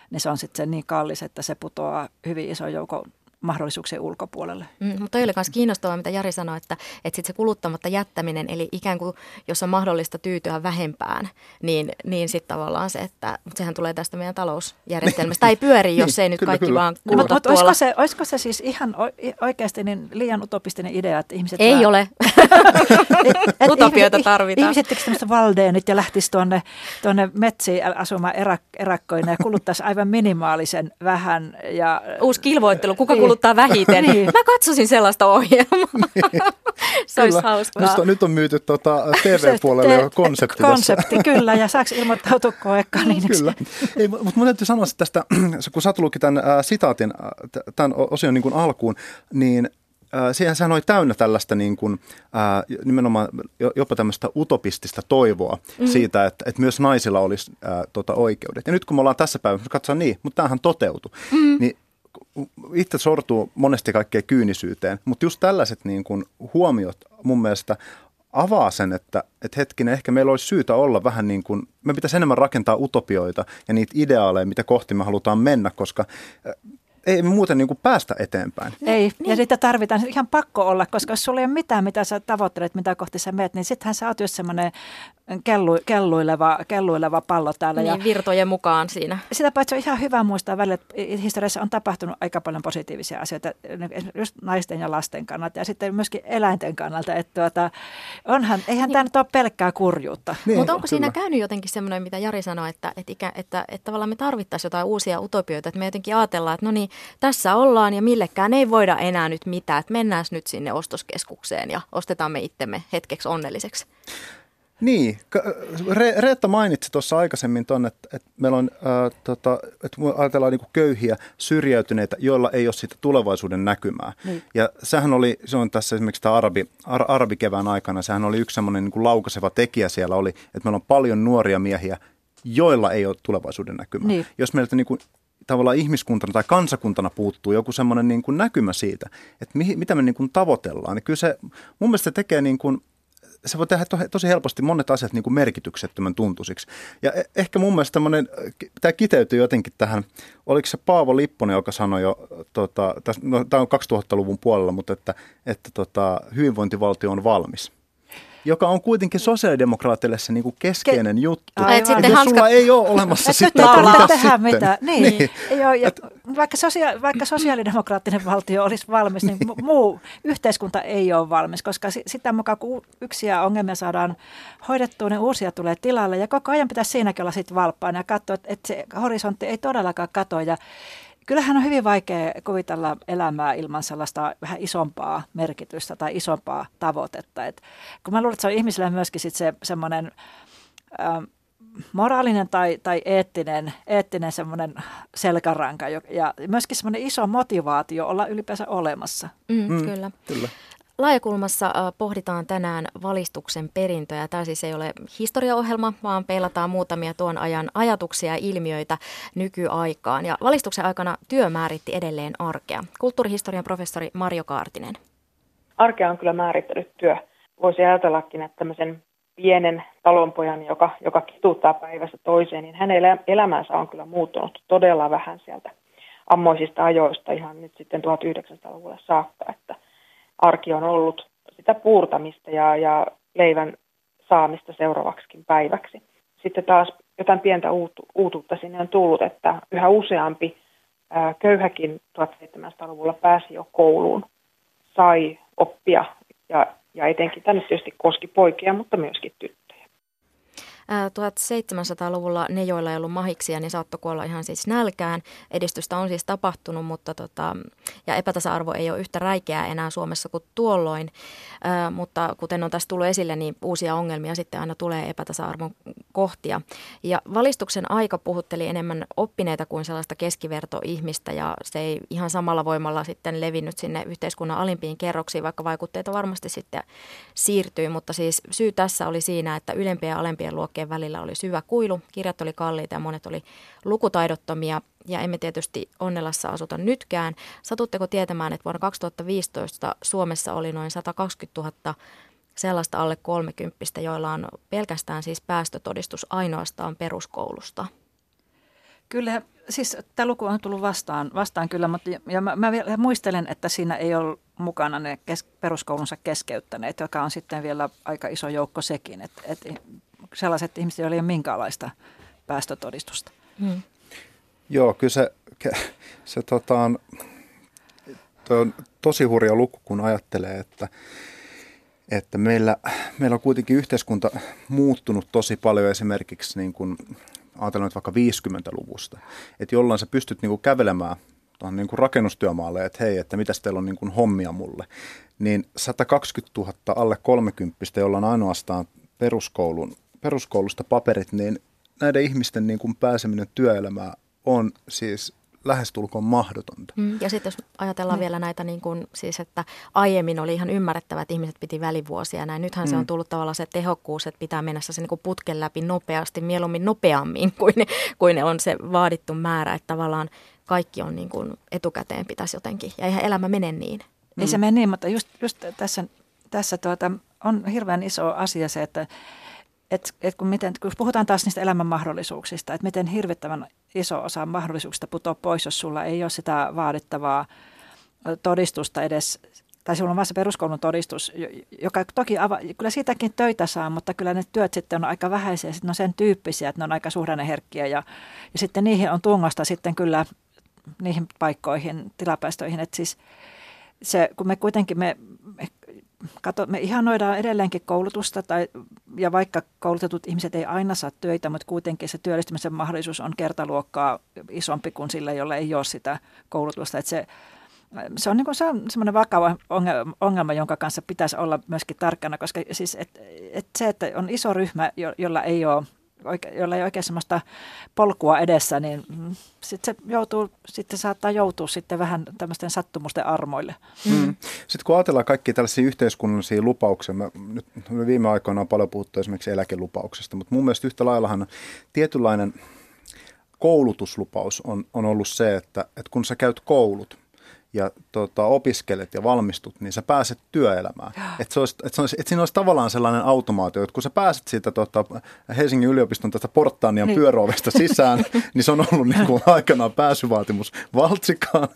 niin se on sitten niin kallis, että se putoaa hyvin iso joukko mahdollisuuksien ulkopuolelle. Mm, mutta toi oli myös kiinnostavaa, mitä Jari sanoi, että, että sit se kuluttamatta jättäminen, eli ikään kuin jos on mahdollista tyytyä vähempään, niin, niin sitten tavallaan se, että mutta sehän tulee tästä meidän talousjärjestelmästä. Tai ei pyöri, jos niin, ei nyt kyllä, kaikki kyllä. vaan kuluta mutta, tuolla. Olisiko se, olisiko se siis ihan oikeasti niin liian utopistinen idea, että ihmiset... Ei vaan, ole. (laughs) et, Utopioita tarvitaan. Ihmiset tekisivät tämmöistä valdeenit ja lähtisivät tuonne, tuonne metsiin asumaan erak, erakkoina ja kuluttaisi aivan minimaalisen vähän. Ja, Uusi kilvoittelu. Kuka niin kuluttaa vähiten. niin. Mä katsosin sellaista ohjelmaa. Niin. (laughs) Se olisi hauskaa. Nyt on, nyt on myyty tuota TV-puolelle jo konsepti Konsepti, tässä. kyllä. Ja saako ilmoittautua koekanинiksi? Kyllä. Ei, mutta mun täytyy sanoa tästä, (clears throat) kun Satu luki tämän äh, sitaatin tämän osion niin kuin alkuun, niin Siihen sehän oli täynnä tällaista niin kuin, ää, nimenomaan jopa tämmöistä utopistista toivoa mm. siitä, että, että myös naisilla olisi ää, tota, oikeudet. Ja nyt kun me ollaan tässä päivässä, katsotaan niin, mutta tämähän toteutui, mm. niin itse sortuu monesti kaikkeen kyynisyyteen, mutta just tällaiset niin kuin huomiot mun mielestä avaa sen, että, että hetkinen, ehkä meillä olisi syytä olla vähän niin kuin, me pitäisi enemmän rakentaa utopioita ja niitä ideaaleja, mitä kohti me halutaan mennä, koska ei me muuten niin kuin päästä eteenpäin. Ei, niin. ja sitä tarvitaan ihan pakko olla, koska jos sulla ei ole mitään, mitä sä tavoittelet, mitä kohti sä meet, niin sittenhän sä oot just semmoinen kellu, kelluileva, kelluileva pallo täällä. Niin, ja virtojen mukaan siinä. Sitä paitsi on ihan hyvä muistaa välillä, että historiassa on tapahtunut aika paljon positiivisia asioita, just naisten ja lasten kannalta ja sitten myöskin eläinten kannalta. Että tuota, onhan, eihän niin. tämä nyt ole pelkkää kurjuutta. Niin, Mutta onko kyllä. siinä käynyt jotenkin semmoinen, mitä Jari sanoi, että, että, että, että, että tavallaan me tarvittaisiin jotain uusia utopioita, että me jotenkin ajatellaan, että no niin, tässä ollaan ja millekään ei voida enää nyt mitään, että mennään nyt sinne ostoskeskukseen ja ostetaan me itsemme hetkeksi onnelliseksi. Niin, Re- Reetta mainitsi tuossa aikaisemmin tuon, että, että meillä on, äh, tota, että ajatellaan niin köyhiä, syrjäytyneitä, joilla ei ole sitä tulevaisuuden näkymää. Niin. Ja sehän oli, se on tässä esimerkiksi tämä arabi, ar, arabikevään aikana, sehän oli yksi semmoinen niin laukaseva tekijä siellä oli, että meillä on paljon nuoria miehiä, joilla ei ole tulevaisuuden näkymää. Niin. Jos meiltä niin kuin tavallaan ihmiskuntana tai kansakuntana puuttuu joku semmoinen niin kuin näkymä siitä, että mihin, mitä me niin kuin tavoitellaan, niin kyllä se mun mielestä se tekee niin kuin, se voi tehdä tosi helposti monet asiat niin kuin merkityksettömän tuntuisiksi. Ja e- ehkä mun mielestä tämmöinen, tämä kiteytyy jotenkin tähän, oliko se Paavo Lipponen, joka sanoi jo, tota, no, tämä on 2000-luvun puolella, mutta että, että tota, hyvinvointivaltio on valmis joka on kuitenkin sosiaalidemokraatille se niinku keskeinen Ke- juttu. Aivan. Sitten jos hanska... sulla ei ole olemassa sitä, että mitä tehdä sitten? Mitä. (laughs) Niin. niin. Joo, ja Et... vaikka, sosia- vaikka sosiaalidemokraattinen valtio olisi valmis, niin muu yhteiskunta ei ole valmis, koska sitä mukaan kun yksiä ongelmia saadaan hoidettua, niin uusia tulee tilalle ja koko ajan pitäisi siinäkin olla sitten valppaan ja katsoa, että se horisontti ei todellakaan katoa ja kyllähän on hyvin vaikea kuvitella elämää ilman sellaista vähän isompaa merkitystä tai isompaa tavoitetta. Et kun mä luulen, että se on ihmisille myöskin sit se semmoinen ähm, moraalinen tai, tai eettinen, eettinen semmoinen selkäranka ja myöskin semmoinen iso motivaatio olla ylipäänsä olemassa. Mm, mm, kyllä. kyllä. Laajakulmassa pohditaan tänään valistuksen perintöä. Tämä siis ei ole historiaohjelma, vaan peilataan muutamia tuon ajan ajatuksia ja ilmiöitä nykyaikaan. Ja valistuksen aikana työ määritti edelleen arkea. Kulttuurihistorian professori Marjo Kaartinen. Arkea on kyllä määrittänyt työ. Voisi ajatellakin, että tämmöisen pienen talonpojan, joka, joka kituuttaa päivästä toiseen, niin hänen elämänsä on kyllä muuttunut todella vähän sieltä ammoisista ajoista ihan nyt sitten 1900-luvulle saakka, että arki on ollut sitä puurtamista ja, ja leivän saamista seuraavaksikin päiväksi. Sitten taas jotain pientä uutu, uutuutta sinne on tullut, että yhä useampi köyhäkin 1700-luvulla pääsi jo kouluun, sai oppia ja, ja etenkin tänne tietysti koski poikia, mutta myöskin tyttöjä. 1700-luvulla ne, joilla ei ollut mahiksia, niin saattoi kuolla ihan siis nälkään. Edistystä on siis tapahtunut, mutta tota, ja epätasa-arvo ei ole yhtä räikeää enää Suomessa kuin tuolloin. Ää, mutta kuten on tässä tullut esille, niin uusia ongelmia sitten aina tulee epätasa-arvon kohtia. Ja valistuksen aika puhutteli enemmän oppineita kuin sellaista keskivertoihmistä ja se ei ihan samalla voimalla sitten levinnyt sinne yhteiskunnan alimpiin kerroksiin, vaikka vaikutteita varmasti sitten siirtyi. Mutta siis syy tässä oli siinä, että ylempien ja alempien luokkien luokkien välillä oli syvä kuilu, kirjat oli kalliita ja monet oli lukutaidottomia ja emme tietysti Onnelassa asuta nytkään. Satutteko tietämään, että vuonna 2015 Suomessa oli noin 120 000 sellaista alle 30, joilla on pelkästään siis päästötodistus ainoastaan peruskoulusta? Kyllä, siis tämä luku on tullut vastaan, vastaan kyllä, mutta ja mä, mä vielä muistelen, että siinä ei ole mukana ne kes, peruskoulunsa keskeyttäneet, joka on sitten vielä aika iso joukko sekin. Et, et sellaiset ihmiset, joilla ei ole minkäänlaista päästötodistusta. Hmm. Joo, kyllä se, se tota, on, on tosi hurja luku, kun ajattelee, että, että meillä, meillä on kuitenkin yhteiskunta muuttunut tosi paljon esimerkiksi niin kuin, ajatellaan nyt vaikka 50-luvusta, että jolloin sä pystyt niin kuin kävelemään tuohon niin kuin rakennustyömaalle, että hei, että mitäs teillä on niin kuin hommia mulle, niin 120 000 alle 30, jolla on ainoastaan peruskoulun peruskoulusta paperit, niin näiden ihmisten niin kuin pääseminen työelämään on siis lähestulkoon mahdotonta. Mm, ja sitten jos ajatellaan mm. vielä näitä, niin kuin, siis että aiemmin oli ihan ymmärrettävä, että ihmiset piti välivuosia näin. Nythän mm. se on tullut tavallaan se tehokkuus, että pitää mennä se niin kuin putken läpi nopeasti, mieluummin nopeammin (laughs) kuin, kuin on se vaadittu määrä, että tavallaan kaikki on niin kuin etukäteen pitäisi jotenkin. Ja eihän elämä mene niin. Ei mm. se mene niin, mutta just, just tässä, tässä tuota, on hirveän iso asia se, että et, et kun, miten, kun puhutaan taas niistä elämän mahdollisuuksista, että miten hirvittävän iso osa mahdollisuuksista putoaa pois, jos sulla ei ole sitä vaadittavaa todistusta edes, tai sulla on vasta peruskoulun todistus, joka toki ava, kyllä siitäkin töitä saa, mutta kyllä ne työt sitten on aika vähäisiä, sitten ne on sen tyyppisiä, että ne on aika suhdanneherkkiä ja, ja sitten niihin on tungosta sitten kyllä niihin paikkoihin, tilapäistöihin, että siis se, kun me kuitenkin me, me kato, me ihanoidaan edelleenkin koulutusta, tai, ja vaikka koulutetut ihmiset ei aina saa töitä, mutta kuitenkin se työllistymisen mahdollisuus on kertaluokkaa isompi kuin sillä, jolla ei ole sitä koulutusta. Että se, se on, niin semmoinen vakava ongelma, jonka kanssa pitäisi olla myöskin tarkkana, koska siis et, et se, että on iso ryhmä, jolla ei ole jolla ei oikein sellaista polkua edessä, niin mm, sitten se joutuu, sitten saattaa joutua sitten vähän tämmöisten sattumusten armoille. Mm. mm. Sitten kun ajatellaan kaikkia tällaisia yhteiskunnallisia lupauksia, mä, nyt me viime aikoina on paljon puhuttu esimerkiksi eläkelupauksesta, mutta mun mielestä yhtä laillahan tietynlainen koulutuslupaus on, on ollut se, että, että kun sä käyt koulut, ja tota, opiskelet ja valmistut, niin sä pääset työelämään. Että (gasps) se et se et siinä olisi tavallaan sellainen automaatio, että kun sä pääset siitä tota, Helsingin yliopiston tästä porttaanian niin. pyöräovesta sisään, (laughs) niin se on ollut niin kuin (laughs) aikanaan pääsyvaatimus valtsikaan.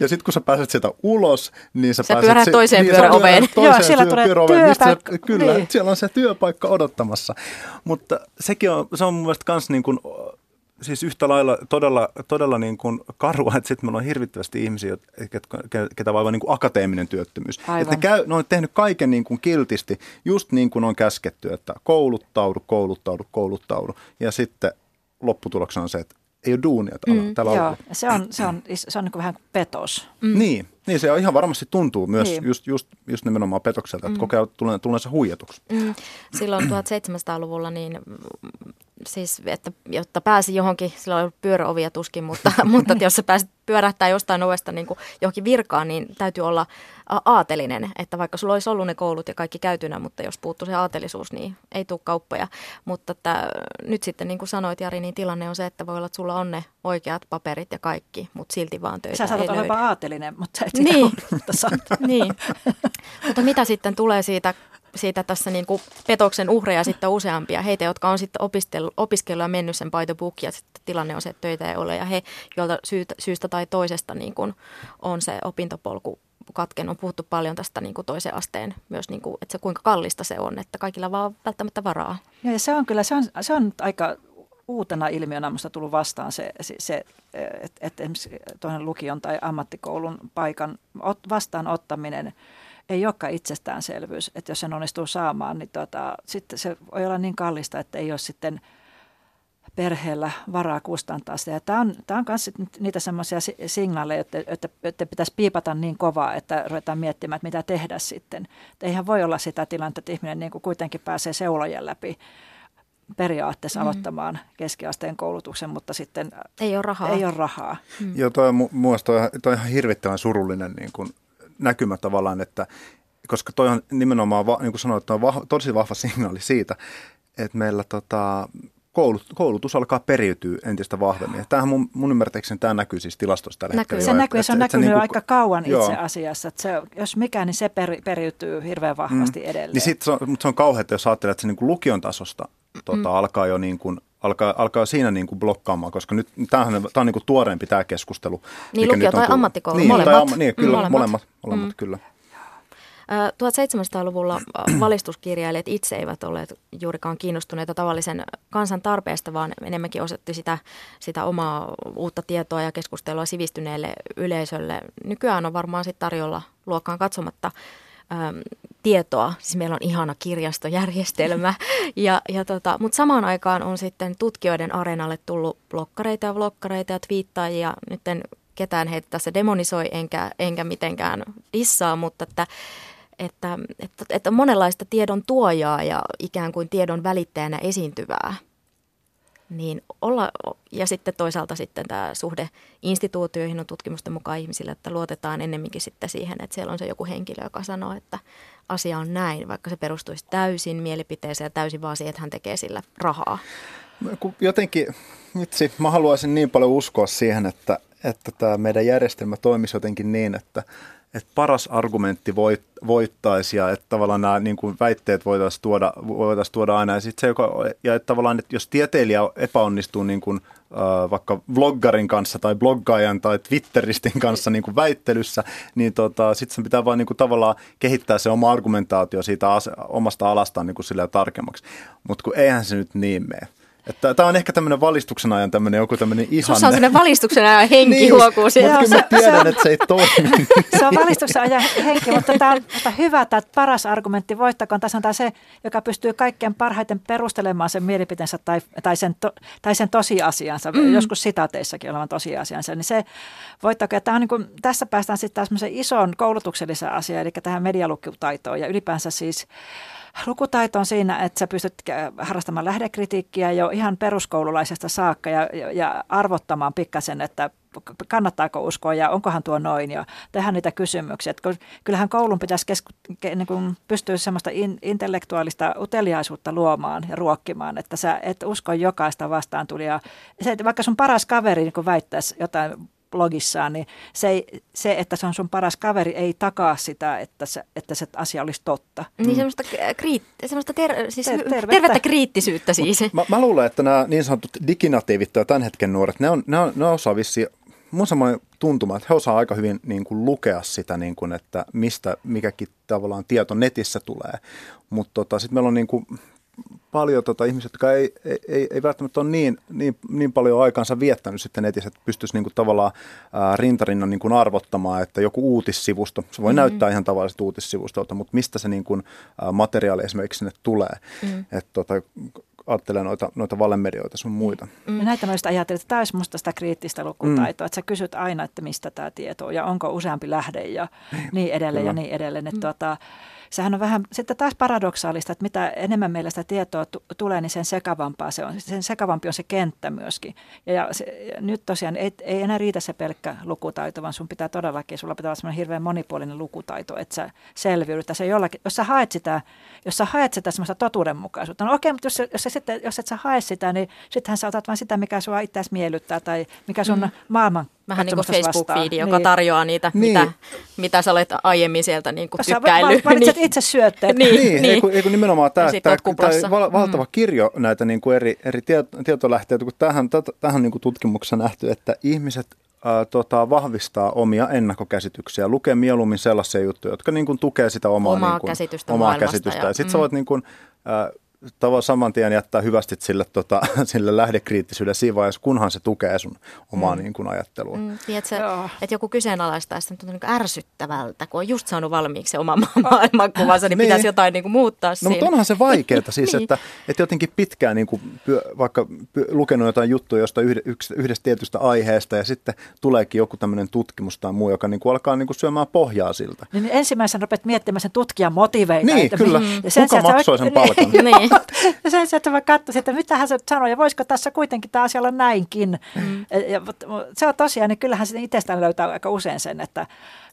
Ja sitten kun sä pääset sieltä ulos, niin sä, sä pääset... Pyörät toiseen niin, pyöräoveen. Toiseen (laughs) Joo, siellä tulee työpaikka. Kyllä, niin. siellä on se työpaikka odottamassa. Mutta sekin on, se on mun mielestä myös niin kuin siis yhtä lailla todella, todella niin kuin karua, että sitten meillä on hirvittävästi ihmisiä, ketä vaivaa niin kuin akateeminen työttömyys. Että ne, käy, ne on tehnyt kaiken niin kuin kiltisti, just niin kuin on käsketty, että kouluttaudu, kouluttaudu, kouluttaudu. Ja sitten lopputuloksena on se, että ei ole duunia tällä, mm, tällä joo, se on, se on, se on niin vähän petos. Mm. Niin, niin, se on ihan varmasti tuntuu myös niin. just, just, just nimenomaan petokselta, että mm. kokee tulleensa huijatuksi. Mm. Silloin 1700-luvulla niin siis, että jotta pääsi johonkin, sillä oli pyöräovia tuskin, mutta, (laughs) mutta jos sä pääsit pyörähtää jostain ovesta niin kuin johonkin virkaan, niin täytyy olla aatelinen, että vaikka sulla olisi ollut ne koulut ja kaikki käytynä, mutta jos puuttuu se aatelisuus, niin ei tule kauppoja. Mutta että nyt sitten niin kuin sanoit Jari, niin tilanne on se, että voi olla, että sulla on ne oikeat paperit ja kaikki, mutta silti vaan töitä Sä saatat olla aatelinen, mutta sä et niin. (laughs) niin. mutta mitä sitten tulee siitä siitä tässä niin kuin petoksen uhreja sitten useampia. Heitä, jotka on sitten opiskellut ja mennyt sen book ja sitten tilanne on se, että töitä ei ole. Ja he, joilta syystä, syystä tai toisesta niin kuin on se opintopolku katken. On puhuttu paljon tästä niin kuin toisen asteen myös, niin kuin, että se kuinka kallista se on, että kaikilla vaan välttämättä varaa. Ja, se on kyllä, se on, se on aika uutena ilmiönä minusta tullut vastaan se, se, se että et esimerkiksi tuohon lukion tai ammattikoulun paikan vastaanottaminen – ei olekaan itsestäänselvyys, että jos sen onnistuu saamaan, niin tota, sitten se voi olla niin kallista, että ei ole sitten perheellä varaa kustantaa sitä. Ja tämä on, tämä on myös niitä semmoisia signaaleja, että, että, että pitäisi piipata niin kovaa, että ruvetaan miettimään, että mitä tehdä sitten. Että eihän voi olla sitä tilannetta, että ihminen niin kuin kuitenkin pääsee seulojen läpi periaatteessa mm. aloittamaan keskiasteen koulutuksen, mutta sitten ei ole rahaa. Ei ole rahaa. Mm. Joo, toi on mu- toi, toi on ihan hirvittävän surullinen niin kuin näkymä tavallaan, että koska toi on nimenomaan, niin kuin sanoit, on vah, tosi vahva signaali siitä, että meillä tota, koulut, koulutus alkaa periytyä entistä vahvemmin. Ja tämähän mun, mun ymmärtääkseni tämä näkyy siis tilastosta tällä näkyy, hetkellä. Se näkyy, että, se on että, näkynyt että, niin aika kauan joo. itse asiassa. Että se, jos mikä, niin se per, periytyy hirveän vahvasti mm. edelleen. Niin sit se on, mutta se on kauheaa, jos ajattelee, että se niin kuin lukion tasosta tota, mm. alkaa jo niin kuin, alkaa, alkaa siinä niin kuin blokkaamaan, koska nyt tämähän, tämä on niin kuin tuoreempi tämä keskustelu. Niin lukio tai ammattikoulu, niin, molemmat. Tai, niin, kyllä, molemmat, molemmat, molemmat mm. kyllä. 1700-luvulla valistuskirjailijat itse eivät olleet juurikaan kiinnostuneita tavallisen kansan tarpeesta, vaan enemmänkin osoitti sitä, sitä omaa uutta tietoa ja keskustelua sivistyneelle yleisölle. Nykyään on varmaan sitten tarjolla luokkaan katsomatta äm, tietoa. Siis meillä on ihana kirjastojärjestelmä, (laughs) ja, ja tota, mutta samaan aikaan on sitten tutkijoiden areenalle tullut blokkareita ja vlokkareita ja twiittaajia. Nyt en ketään heitä tässä demonisoi enkä, enkä mitenkään dissaa, mutta että että, että, että monenlaista tiedon tuojaa ja ikään kuin tiedon välittäjänä esiintyvää. Niin olla, ja sitten toisaalta sitten tämä suhde instituutioihin on tutkimusten mukaan ihmisille, että luotetaan ennemminkin sitten siihen, että siellä on se joku henkilö, joka sanoo, että asia on näin, vaikka se perustuisi täysin mielipiteeseen ja täysin vaan siihen, että hän tekee sillä rahaa. Jotenkin, itse mä haluaisin niin paljon uskoa siihen, että, että tämä meidän järjestelmä toimisi jotenkin niin, että että paras argumentti voit, voittaisi ja että tavallaan nämä niin kuin väitteet voitaisiin tuoda, voitaisiin tuoda aina. Ja, sit se, joka, ja että tavallaan, että jos tieteilijä epäonnistuu niin kuin, äh, vaikka vloggarin kanssa tai bloggaajan tai twitteristin kanssa niin kuin väittelyssä, niin tota, sitten sen pitää vaan niin kuin, tavallaan kehittää se oma argumentaatio siitä as, omasta alastaan niin kuin tarkemmaksi. Mutta kun eihän se nyt niin mene. Tämä on ehkä tämmöinen valistuksen ajan tämmöinen joku tämmöinen ihanne. Sussa on sellainen valistuksen ajan (laughs) henki niin, huokuu siellä. Mutta mä tiedän, että se ei toimi. (laughs) se on valistuksen ajan henki, mutta tämä on mutta hyvä, että paras argumentti voittakoon. Tässä on tämä se, joka pystyy kaikkein parhaiten perustelemaan sen mielipiteensä tai, tai, sen, to, tai sen tosiasiansa, mm. joskus sitaateissakin olevan tosiasiansa. Niin se voittakoon. Ja tämä on niin kuin, tässä päästään sitten taas ison koulutukselliseen asiaan, eli tähän medialukutaitoon ja ylipäänsä siis lukutaito on siinä, että sä pystyt harrastamaan lähdekritiikkiä jo ihan peruskoululaisesta saakka ja, ja arvottamaan pikkasen, että kannattaako uskoa ja onkohan tuo noin ja tehdä niitä kysymyksiä. Että kyllähän koulun pitäisi kesku, niin kuin pystyä semmoista in, intellektuaalista uteliaisuutta luomaan ja ruokkimaan, että sä et usko jokaista vastaan tuli. Se, vaikka sun paras kaveri niin väittäisi jotain blogissaan, niin se, se, että se on sun paras kaveri, ei takaa sitä, että se, että se asia olisi totta. Niin mm. semmoista, kriit, semmoista ter, siis Ter, tervettä. tervettä kriittisyyttä siis. Mä, mä luulen, että nämä niin sanotut diginatiivit ja tämän hetken nuoret, ne, on, ne, on, ne osaa vissiin mun semmoinen tuntuma, että he osaa aika hyvin niin kuin lukea sitä, niin kuin, että mistä mikäkin tavallaan tieto netissä tulee. Mutta tota, sitten meillä on niin kuin paljon tota, ihmisiä, jotka ei, ei, ei välttämättä ole niin, niin, niin paljon aikansa viettänyt sitten netissä, että pystyisi niin kuin, tavallaan ää, rintarinnan niin kuin arvottamaan, että joku uutissivusto, se voi mm-hmm. näyttää ihan tavalliselta uutissivustolta, mutta mistä se niin kuin, ää, materiaali esimerkiksi sinne tulee. Mm-hmm. Et, tota, ajattelee noita, noita valemedioita sun muita. Mm. Ja näitä noista ajattelee, että tämä olisi musta sitä kriittistä lukutaitoa, mm. että sä kysyt aina, että mistä tämä tieto on ja onko useampi lähde ja niin, niin edelleen Kyllä. ja niin edelleen. Että mm. tuota, sehän on vähän sitten taas paradoksaalista, että mitä enemmän meillä sitä tietoa t- tulee, niin sen sekavampaa se on. Sen sekavampi on se kenttä myöskin. Ja, ja, se, ja nyt tosiaan ei, ei enää riitä se pelkkä lukutaito, vaan sun pitää todellakin, sulla pitää olla semmoinen hirveän monipuolinen lukutaito, että sä selviydyt. Se jollakin, jos sä haet sitä, jos sä haet sitä semmoista totuudenmukaisuutta, no okei, mutta jos, jos, sitten, jos et sä hae sitä, niin sittenhän sä otat vain sitä, mikä sua itseäsi miellyttää tai mikä sun mm. maailman Vähän niin kuin Facebook-fiidi, joka niin. tarjoaa niitä, niin. mitä, mitä sä olet aiemmin sieltä niin kuin tykkäillyt. Valitset niin. itse syötteet. niin, niin. niin. Ei, kun, nimenomaan tämä, tämä, tämä val, valtava mm. kirjo näitä niin kuin eri, eri tietolähteitä, kun tähän, tähän niin kuin tutkimuksessa nähty, että ihmiset ää, tota, vahvistaa omia ennakkokäsityksiä, lukee mieluummin sellaisia juttuja, jotka niin kuin, tukee sitä omaa, omaa niin kuin, käsitystä omaa käsitystä. Ja, ja sitten mm. sä voit niin kuin, ää, tavo saman tien jättää hyvästi sille, tota, (laughs) sille lähdekriittisyydelle siinä vaiheessa, kunhan se tukee sun omaa mm. niin kuin, ajattelua. Mm, tiedätkö, että joku kyseenalaistaa sitä tuntuu niin ärsyttävältä, kun on just saanut valmiiksi oma (laughs) maailmankuvansa, niin, niin pitäisi jotain niin kuin, muuttaa no, siinä. mutta onhan se vaikeaa (laughs) siis, niin. että, että jotenkin pitkään niin kuin, pyö, vaikka pyö, lukenut jotain juttuja josta yhdestä tietystä aiheesta ja sitten tuleekin joku tämmöinen tutkimus tai muu, joka niin kuin, alkaa niin kuin, syömään pohjaa siltä. Niin ensimmäisenä rupeat miettimään sen tutkijan motiveita. Niin, että, kyllä. Mm. Sen Kuka maksoi sen palkan? niin. Ja (laughs) sen sijaan, että mä katsoisin, että mitä hän sanoo ja voisiko tässä kuitenkin tämä asia olla näinkin. Mm. Ja, se on tosiaan, niin kyllähän sitten itsestään löytää aika usein sen, että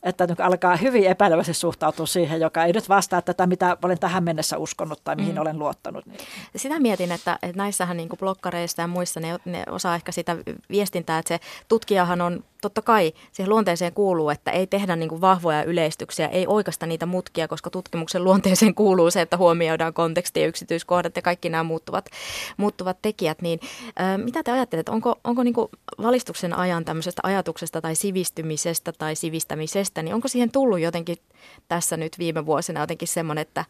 että niin alkaa hyvin epäilevästi suhtautua siihen, joka ei nyt vastaa tätä, mitä olen tähän mennessä uskonut tai mihin mm. olen luottanut. Niin. Sitä mietin, että, että näissähän niin kuin blokkareista ja muissa ne, ne osaa ehkä sitä viestintää, että se tutkijahan on totta kai siihen luonteeseen kuuluu, että ei tehdä niin kuin vahvoja yleistyksiä, ei oikeasta niitä mutkia, koska tutkimuksen luonteeseen kuuluu se, että huomioidaan konteksti ja yksityiskohdat ja kaikki nämä muuttuvat, muuttuvat tekijät. Niin, äh, mitä te ajattelette, onko, onko niin kuin valistuksen ajan tämmöisestä ajatuksesta tai sivistymisestä tai sivistämisestä itse, niin onko siihen tullut jotenkin tässä nyt viime vuosina jotenkin semmoinen, että,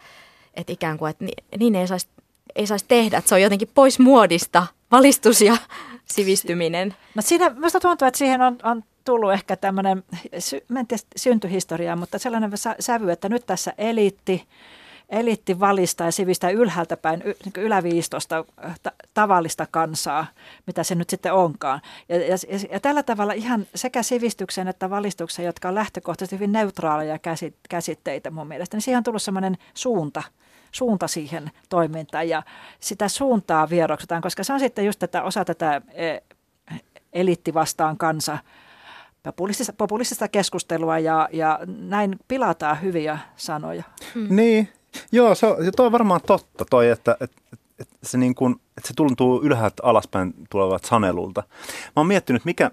että ikään kuin, että niin ei saisi ei saisi tehdä, että se on jotenkin pois muodista, valistus ja (laughs) sivistyminen. No siinä minusta tuntuu, että siihen on, on tullut ehkä tämmöinen, mä en tiedä syntyhistoriaa, mutta sellainen sävy, että nyt tässä eliitti, eliitti valistaa ja sivistää ylhäältä päin niin yläviistosta ta- tavallista kansaa, mitä se nyt sitten onkaan. Ja, ja, ja tällä tavalla ihan sekä sivistyksen että valistuksen, jotka on lähtökohtaisesti hyvin neutraaleja käsitteitä mun mielestä, niin siihen on tullut sellainen suunta, suunta siihen toimintaan ja sitä suuntaa vieroksutaan, koska se on sitten just tätä osa tätä e, eliitti vastaan kansa populistista, populistista keskustelua ja, ja näin pilataan hyviä sanoja. Hmm. Niin, Joo, se on, toi on varmaan totta toi, että, että, että, se, niin kuin, että se tuntuu ylhäältä alaspäin tulevat sanelulta. Mä oon miettinyt, mikä,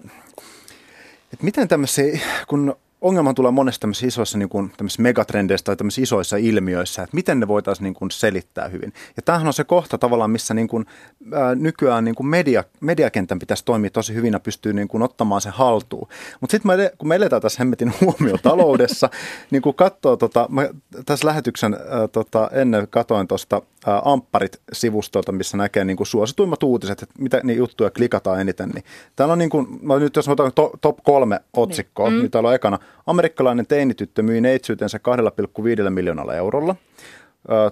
että miten tämmöisiä, kun ongelma tulee monesta tämmöisissä isoissa niin kuin, megatrendeissä tai tämmöisissä isoissa ilmiöissä, että miten ne voitaisiin niin kuin, selittää hyvin. Ja tämähän on se kohta tavallaan, missä niin kuin, ää, nykyään niin kuin media, mediakentän pitäisi toimia tosi hyvin ja pystyy niin kuin, ottamaan sen haltuun. Mutta sitten kun me eletään tässä hemmetin (laughs) huomiotaloudessa, niin kun katsoo, tota, mä tässä lähetyksen ää, tota, ennen katoin tuosta Ampparit-sivustolta, missä näkee niin kuin suosituimmat uutiset, että mitä niin juttuja klikataan eniten. Niin täällä on niin kuin, mä nyt jos mä otan to, top kolme otsikkoa, niin. Mm. niin täällä on ekana Amerikkalainen teinityttö myi neitsyytensä 2,5 miljoonalla eurolla.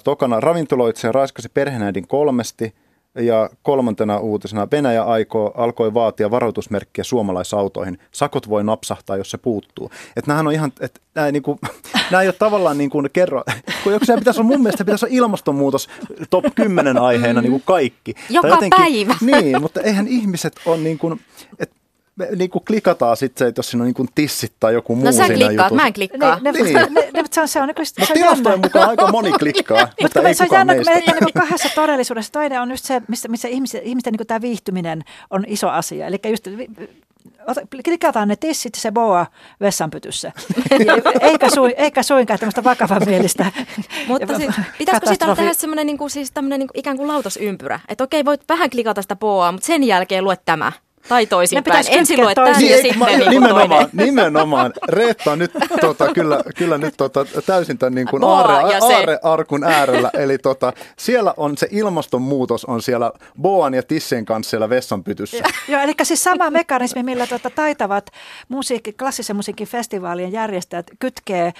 Tokana ravintoloitsija raiskasi perheenäidin kolmesti – ja kolmantena uutisena Venäjä aikoo, alkoi vaatia varoitusmerkkiä suomalaisautoihin. Sakot voi napsahtaa, jos se puuttuu. Että nämähän on ihan, että nämä, niin kuin, nämä ei (laughs) ole tavallaan niin kuin kerro, kun joku pitäisi olla, mun mielestä pitäisi olla ilmastonmuutos top 10 aiheena niin kuin kaikki. Joka jotenkin, päivä. Niin, mutta eihän ihmiset ole niin kuin, että me niin kuin klikataan sitten se, että jos siinä on niin kuin tissit tai joku muu no, sä klikkaat, jutussa. mä en klikkaa. Ne, ne, niin. ne, ne, se on, se on, niin no, tilastojen mukaan aika moni klikkaa, mutta ei se on jännä, kun me niin kahdessa todellisuudessa. Toinen on just se, missä, missä ihmisten, ihmisten niin tämä viihtyminen on iso asia. Eli just klikataan ne tissit se boa vessanpytyssä. (laughs) eikä, sui, eikä suinkaan tämmöistä vakavamielistä. (laughs) Mutta siis, pitäisikö siitä tehdä semmoinen niin kuin, siis tämmöinen niin kuin, ikään kuin lautasympyrä? Että okei, voit vähän klikata sitä boaa, mutta sen jälkeen lue tämä. Tai toisinpäin. Ensin luet tämän niin, ja sitten mä, niin nimenomaan, nimenomaan. Reetta on nyt tota, kyllä, kyllä nyt tota, täysin tämän niin kuin aare, ja se. aarearkun äärellä. Eli tota, siellä on se ilmastonmuutos on siellä Boan ja Tissen kanssa siellä vessanpytyssä. Joo, eli siis sama mekanismi, millä tuota, taitavat musiikki, klassisen musiikin festivaalien järjestäjät kytkee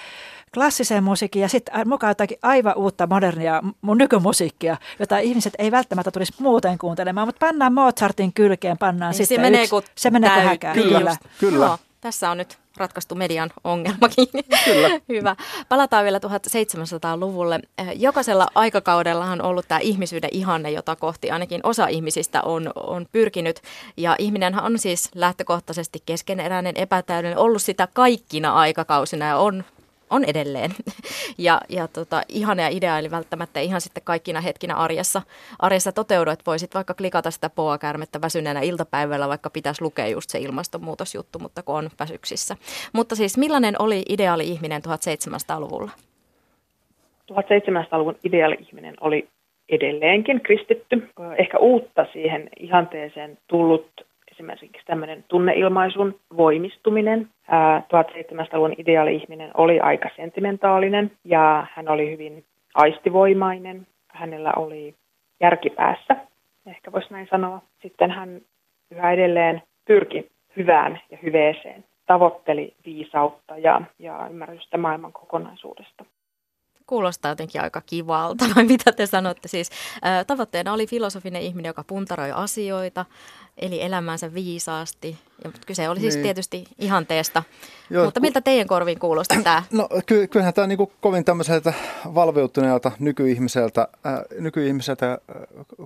klassiseen musiikkiin ja sitten mukaan jotakin aivan uutta modernia mu- nykymusiikkia, jota ihmiset ei välttämättä tulisi muuten kuuntelemaan, mutta pannaan Mozartin kylkeen, pannaan Niin sitten se menee yksi, kuin se menee kuin täy- häkään. Kyllä. Kyllä. Kyllä. Joo, tässä on nyt ratkaistu median ongelmakin. Kyllä. (laughs) Hyvä. Palataan vielä 1700-luvulle. Eh, Jokaisella aikakaudellahan on ollut tämä ihmisyyden ihanne, jota kohti ainakin osa ihmisistä on, on pyrkinyt. Ja ihminenhän on siis lähtökohtaisesti keskeneräinen, epätäydellinen, ollut sitä kaikkina aikakausina ja on on edelleen. (laughs) Ja, ja tota, ihana ja ideaali välttämättä ihan sitten kaikkina hetkinä arjessa, arjessa toteudu, että voisit vaikka klikata sitä poakärmettä väsyneenä iltapäivällä, vaikka pitäisi lukea just se ilmastonmuutosjuttu, mutta kun on väsyksissä. Mutta siis millainen oli ideaali ihminen 1700-luvulla? 1700-luvun ideaali-ihminen oli edelleenkin kristitty. Ehkä uutta siihen ihanteeseen tullut esimerkiksi tämmöinen tunneilmaisun voimistuminen. Ää, 1700-luvun ideaali-ihminen oli aika sentimentaalinen ja hän oli hyvin aistivoimainen. Hänellä oli järki päässä, ehkä voisi näin sanoa. Sitten hän yhä edelleen pyrki hyvään ja hyveeseen, tavoitteli viisautta ja, ja ymmärrystä maailman kokonaisuudesta. Kuulostaa jotenkin aika kivalta, vai mitä te sanotte? Siis, tavoitteena oli filosofinen ihminen, joka puntaroi asioita, eli elämänsä viisaasti. Ja, kyse oli siis Niin. tietysti ihanteesta. Joo, mutta miltä teidän korviin kuulosti tämä? (clears throat) No ky- kyllähän tämä niinku kovin tämmöiseltä valveutuneelta nykyihmiseltä, äh, nykyihmiseltä äh,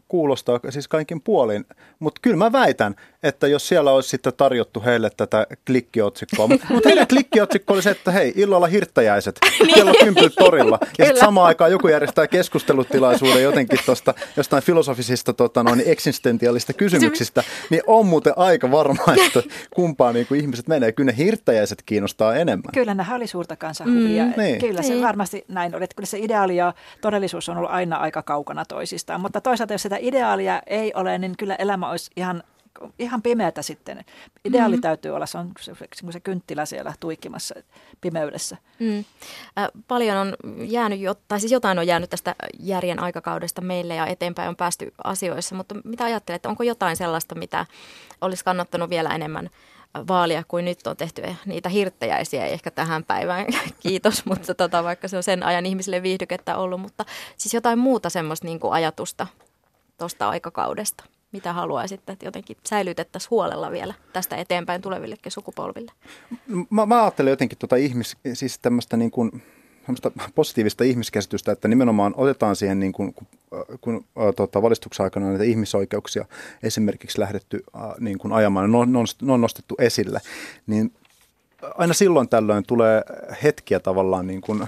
kuulostaa siis kaikin puolin. Mutta kyllä mä väitän, että jos siellä olisi sitten tarjottu heille tätä klikkiotsikkoa, mutta heidän (laughs) klikkiotsikko oli se, että hei, illalla hirttäjäiset (laughs) kello kympyt torilla. Ja sitten samaan aikaan joku järjestää keskustelutilaisuuden jotenkin tuosta jostain filosofisista tota, noin, eksistentiaalista kysymyksistä, niin on muuten aika varma, että kumpaa niin kuin ihmiset menee. Kyllä ne hirttäjäiset kiinnostaa enemmän. Kyllä nämä oli suurta kansanhuvia. Mm, niin. Kyllä se Niin. varmasti näin oli. Että kyllä se ideaali ja todellisuus on ollut aina aika kaukana toisistaan. Mutta toisaalta jos sitä ideaalia ei ole, niin kyllä elämä olisi ihan, ihan pimeätä sitten. Ideaali mm-hmm. täytyy olla, se on se, se, se kynttilä siellä tuikkimassa pimeydessä. Mm. Äh, paljon on jäänyt, jo- tai siis jotain on jäänyt tästä järjen aikakaudesta meille ja eteenpäin on päästy asioissa, mutta mitä ajattelet, onko jotain sellaista, mitä olisi kannattanut vielä enemmän vaalia kuin nyt on tehty niitä hirttäjäisiä, ei ehkä tähän päivään, (laughs) kiitos, mutta tota, vaikka se on sen ajan ihmisille viihdykettä ollut, mutta siis jotain muuta semmoista niin kuin ajatusta tuosta aikakaudesta, mitä haluaisitte, että jotenkin säilytettäisiin huolella vielä tästä eteenpäin tulevillekin sukupolville. Mä, mä ajattelen jotenkin tuota ihmis, siis tämmöistä niin kuin, positiivista ihmiskäsitystä, että nimenomaan otetaan siihen, niin kuin, kun, kun ä, tota, valistuksen aikana näitä ihmisoikeuksia esimerkiksi lähdetty ä, niin kuin ajamaan, ne on- ne on nostettu esille, niin aina silloin tällöin tulee hetkiä tavallaan niin kuin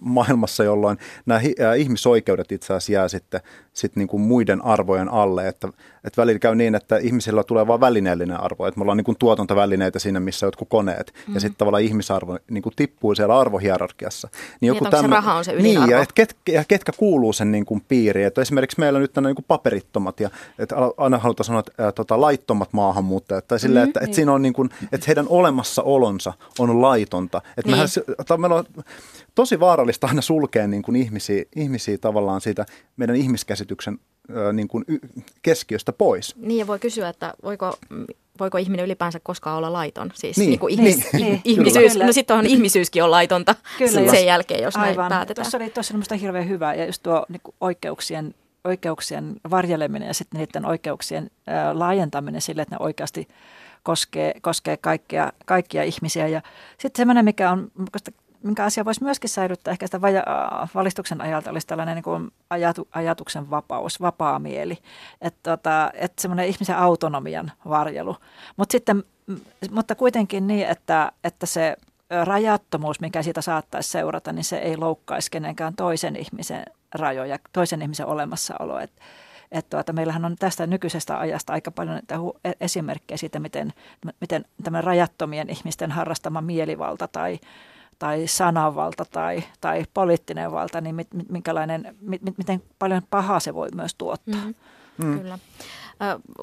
maailmassa, jolloin nämä ihmisoikeudet itse asiassa jää sitten sit niin kuin muiden arvojen alle, että, että välillä käy niin, että ihmisillä tulee vain välineellinen arvo, että me ollaan niin kuin tuotantovälineitä siinä, missä jotkut koneet, mm. ja sitten tavallaan ihmisarvo niin kuin tippuu siellä arvohierarkiassa. Niin, onko se tämmö- raha on se Niin, ydinarvo? ja, et ket, ja ketkä kuuluu sen niin kuin piiriin, että esimerkiksi meillä nyt on niin kuin paperittomat, ja että aina halutaan sanoa, että ää, tota, laittomat maahanmuuttajat, tai silleen, että, että siinä on niin kuin, että heidän olemassaolonsa on laitonta. Että Niin. mehän, meillä on tosi vaarallista aina sulkea niin kuin ihmisiä, ihmisiä tavallaan siitä meidän ihmiskäsityksen niin kuin keskiöstä pois. Niin ja voi kysyä, että voiko, voiko ihminen ylipäänsä koskaan olla laiton? Siis Niin, niin, kuin ihmis, niin, ihmisyys, kyllä. no sittenhän ihmisyyskin on laitonta Kyllä, sen jälkeen, jos näin Aivan. päätetään. Tuossa oli tuossa minusta hirveän hyvä ja just tuo niin kuin oikeuksien, oikeuksien varjeleminen ja sitten niiden oikeuksien ää, laajentaminen sille, että ne oikeasti koskee, koskee kaikkia, kaikkia ihmisiä. Ja sitten semmoinen, mikä on, minkä asia voisi myöskin säilyttää ehkä sitä vaja, äh, valistuksen ajalta, olisi tällainen niin kuin ajatu, ajatuksen vapaus, vapaa mieli. Että tota, et semmoinen ihmisen autonomian varjelu. Mut sitten, mutta kuitenkin niin, että, että se rajattomuus, mikä siitä saattaisi seurata, niin se ei loukkaisi kenenkään toisen ihmisen rajoja, toisen ihmisen olemassaoloa. Et, et tuota, meillähän on tästä nykyisestä ajasta aika paljon e- esimerkkejä siitä, miten, miten tämmöinen rajattomien ihmisten harrastama mielivalta tai, tai sananvalta tai, tai poliittinen valta, niin mit, mit, minkälainen, mit, mit, miten paljon pahaa se voi myös tuottaa. Mm. Mm. Kyllä.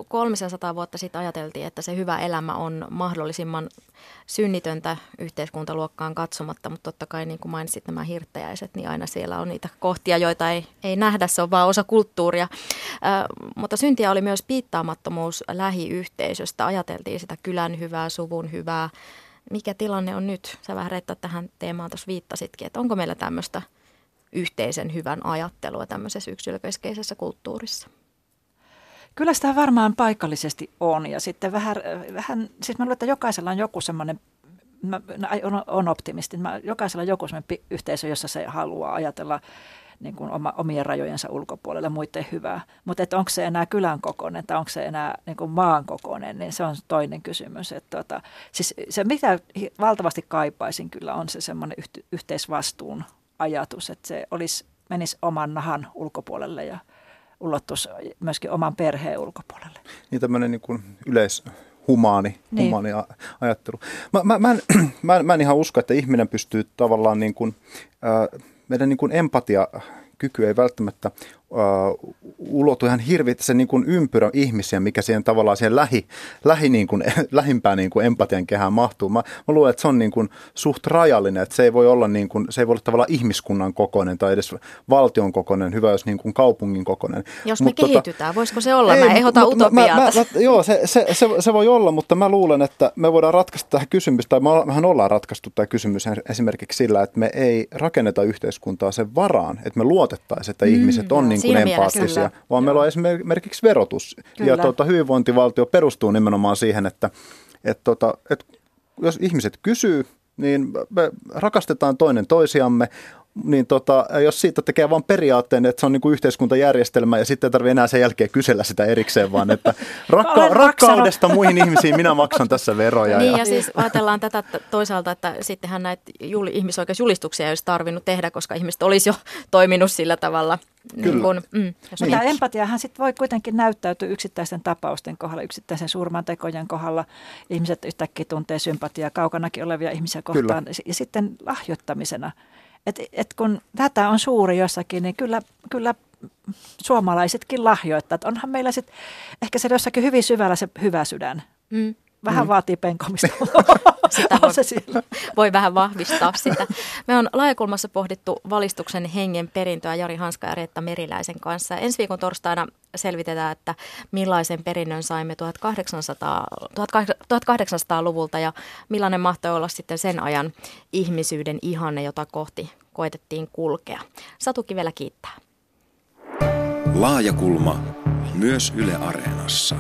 300 vuotta sitten ajateltiin, että se hyvä elämä on mahdollisimman synnitöntä yhteiskuntaluokkaan katsomatta, mutta totta kai niin kuin mainitsit nämä hirttäjäiset, niin aina siellä on niitä kohtia, joita ei, ei nähdä, se on vaan osa kulttuuria. Mutta syntiä oli myös piittaamattomuus lähiyhteisöstä, ajateltiin sitä kylän hyvää, suvun hyvää. Mikä tilanne on nyt? Sä vähän Reetta tähän teemaan tuossa viittasitkin, että onko meillä tämmöistä yhteisen hyvän ajattelua tämmöisessä yksilökeskeisessä kulttuurissa? Kyllä sitä varmaan paikallisesti on ja sitten vähän, vähän siis mä luulen, että jokaisella on joku semmoinen, mä, on, on optimisti, mä, jokaisella on joku semmoinen yhteisö, jossa se haluaa ajatella niin kuin oma, omien rajojensa ulkopuolelle muiden hyvää. Mutta onko se enää kylän kokoinen tai onko se enää niin kuin maan kokoinen, niin se on toinen kysymys. Et tota, siis se, mitä valtavasti kaipaisin kyllä, on se semmoinen yhteisvastuun ajatus, että se olisi, menisi oman nahan ulkopuolelle ja ulottuisi myöskin oman perheen ulkopuolelle. Niin tämmöinen niin kuin yleis humaani, niin. humaani ajattelu. Mä, mä, mä, en, (clears throat) mä, mä en ihan usko, että ihminen pystyy tavallaan niin kuin, äh, meidän niin kuin empatia kyky ei välttämättä uh, ulotu ihan hirveästi se niin kuin ympyrä ihmisiä, mikä siihen tavallaan siihen lähi, lähi niin kuin, (laughs) lähimpään niin kuin empatian kehään mahtuu. Mä, mä luulen, että se on niin kuin suht rajallinen, että se ei voi olla, niin kuin, se ei voi olla tavallaan ihmiskunnan kokoinen tai edes valtion kokoinen, hyvä jos niin kuin kaupungin kokoinen. Jos me tota, kehitytään, voisiko se olla? Ei, mä ehdotan utopiaa mä, mä, mä, Joo, se, se, se, se voi olla, mutta mä luulen, että me voidaan ratkaista tähän kysymys, tai mehän ollaan ratkaistu tämä kysymys esimerkiksi sillä, että me ei rakenneta yhteiskuntaa sen varaan, että me luotettaisiin, että mm, ihmiset on niin kuin empaattisia, vaan Joo. meillä on esimerkiksi verotus. Kyllä. Ja tuota, hyvinvointivaltio perustuu nimenomaan siihen, että, että, tuota, että jos ihmiset kysyy, niin me rakastetaan toinen toisiamme, niin tota, jos siitä tekee vain periaatteen, että se on niin kuin yhteiskuntajärjestelmä ja sitten ei tarvitse enää sen jälkeen kysellä sitä erikseen, vaan että (laughs) rakka- rakkaudesta muihin ihmisiin minä maksan tässä veroja. Niin ja, ja siis ajatellaan tätä toisaalta, että sittenhän näitä juli, ihmisoikeusjulistuksia olisi tarvinnut tehdä, koska ihmiset olisi jo (laughs) toiminut sillä tavalla. Niin Kyllä. Niin kun, mm, jos ja empatiahan sitten voi kuitenkin näyttäytyä yksittäisten tapausten kohdalla, yksittäisen surmantekojen kohdalla. Ihmiset yhtäkkiä tuntee sympatiaa kaukanakin olevia ihmisiä kohtaan. Kyllä. Ja sitten lahjoittamisena – et, et kun tätä on suuri jossakin, niin kyllä, kyllä suomalaisetkin lahjoittavat. Onhan meillä sitten ehkä se jossakin hyvin syvällä se hyvä sydän. Mm. Vähän mm. vaatii penkomista. (laughs) sitä voi, se voi vähän vahvistaa sitä. Me on laajakulmassa pohdittu valistuksen hengen perintöä Jari Hanska ja Reetta Meriläisen kanssa. Ensi viikon torstaina selvitetään, että millaisen perinnön saimme 1800, 1800-luvulta ja millainen mahtoi olla sitten sen ajan ihmisyyden ihanne, jota kohti koetettiin kulkea. Satu Kivelä kiittää. Laajakulma myös Yle Areenassa.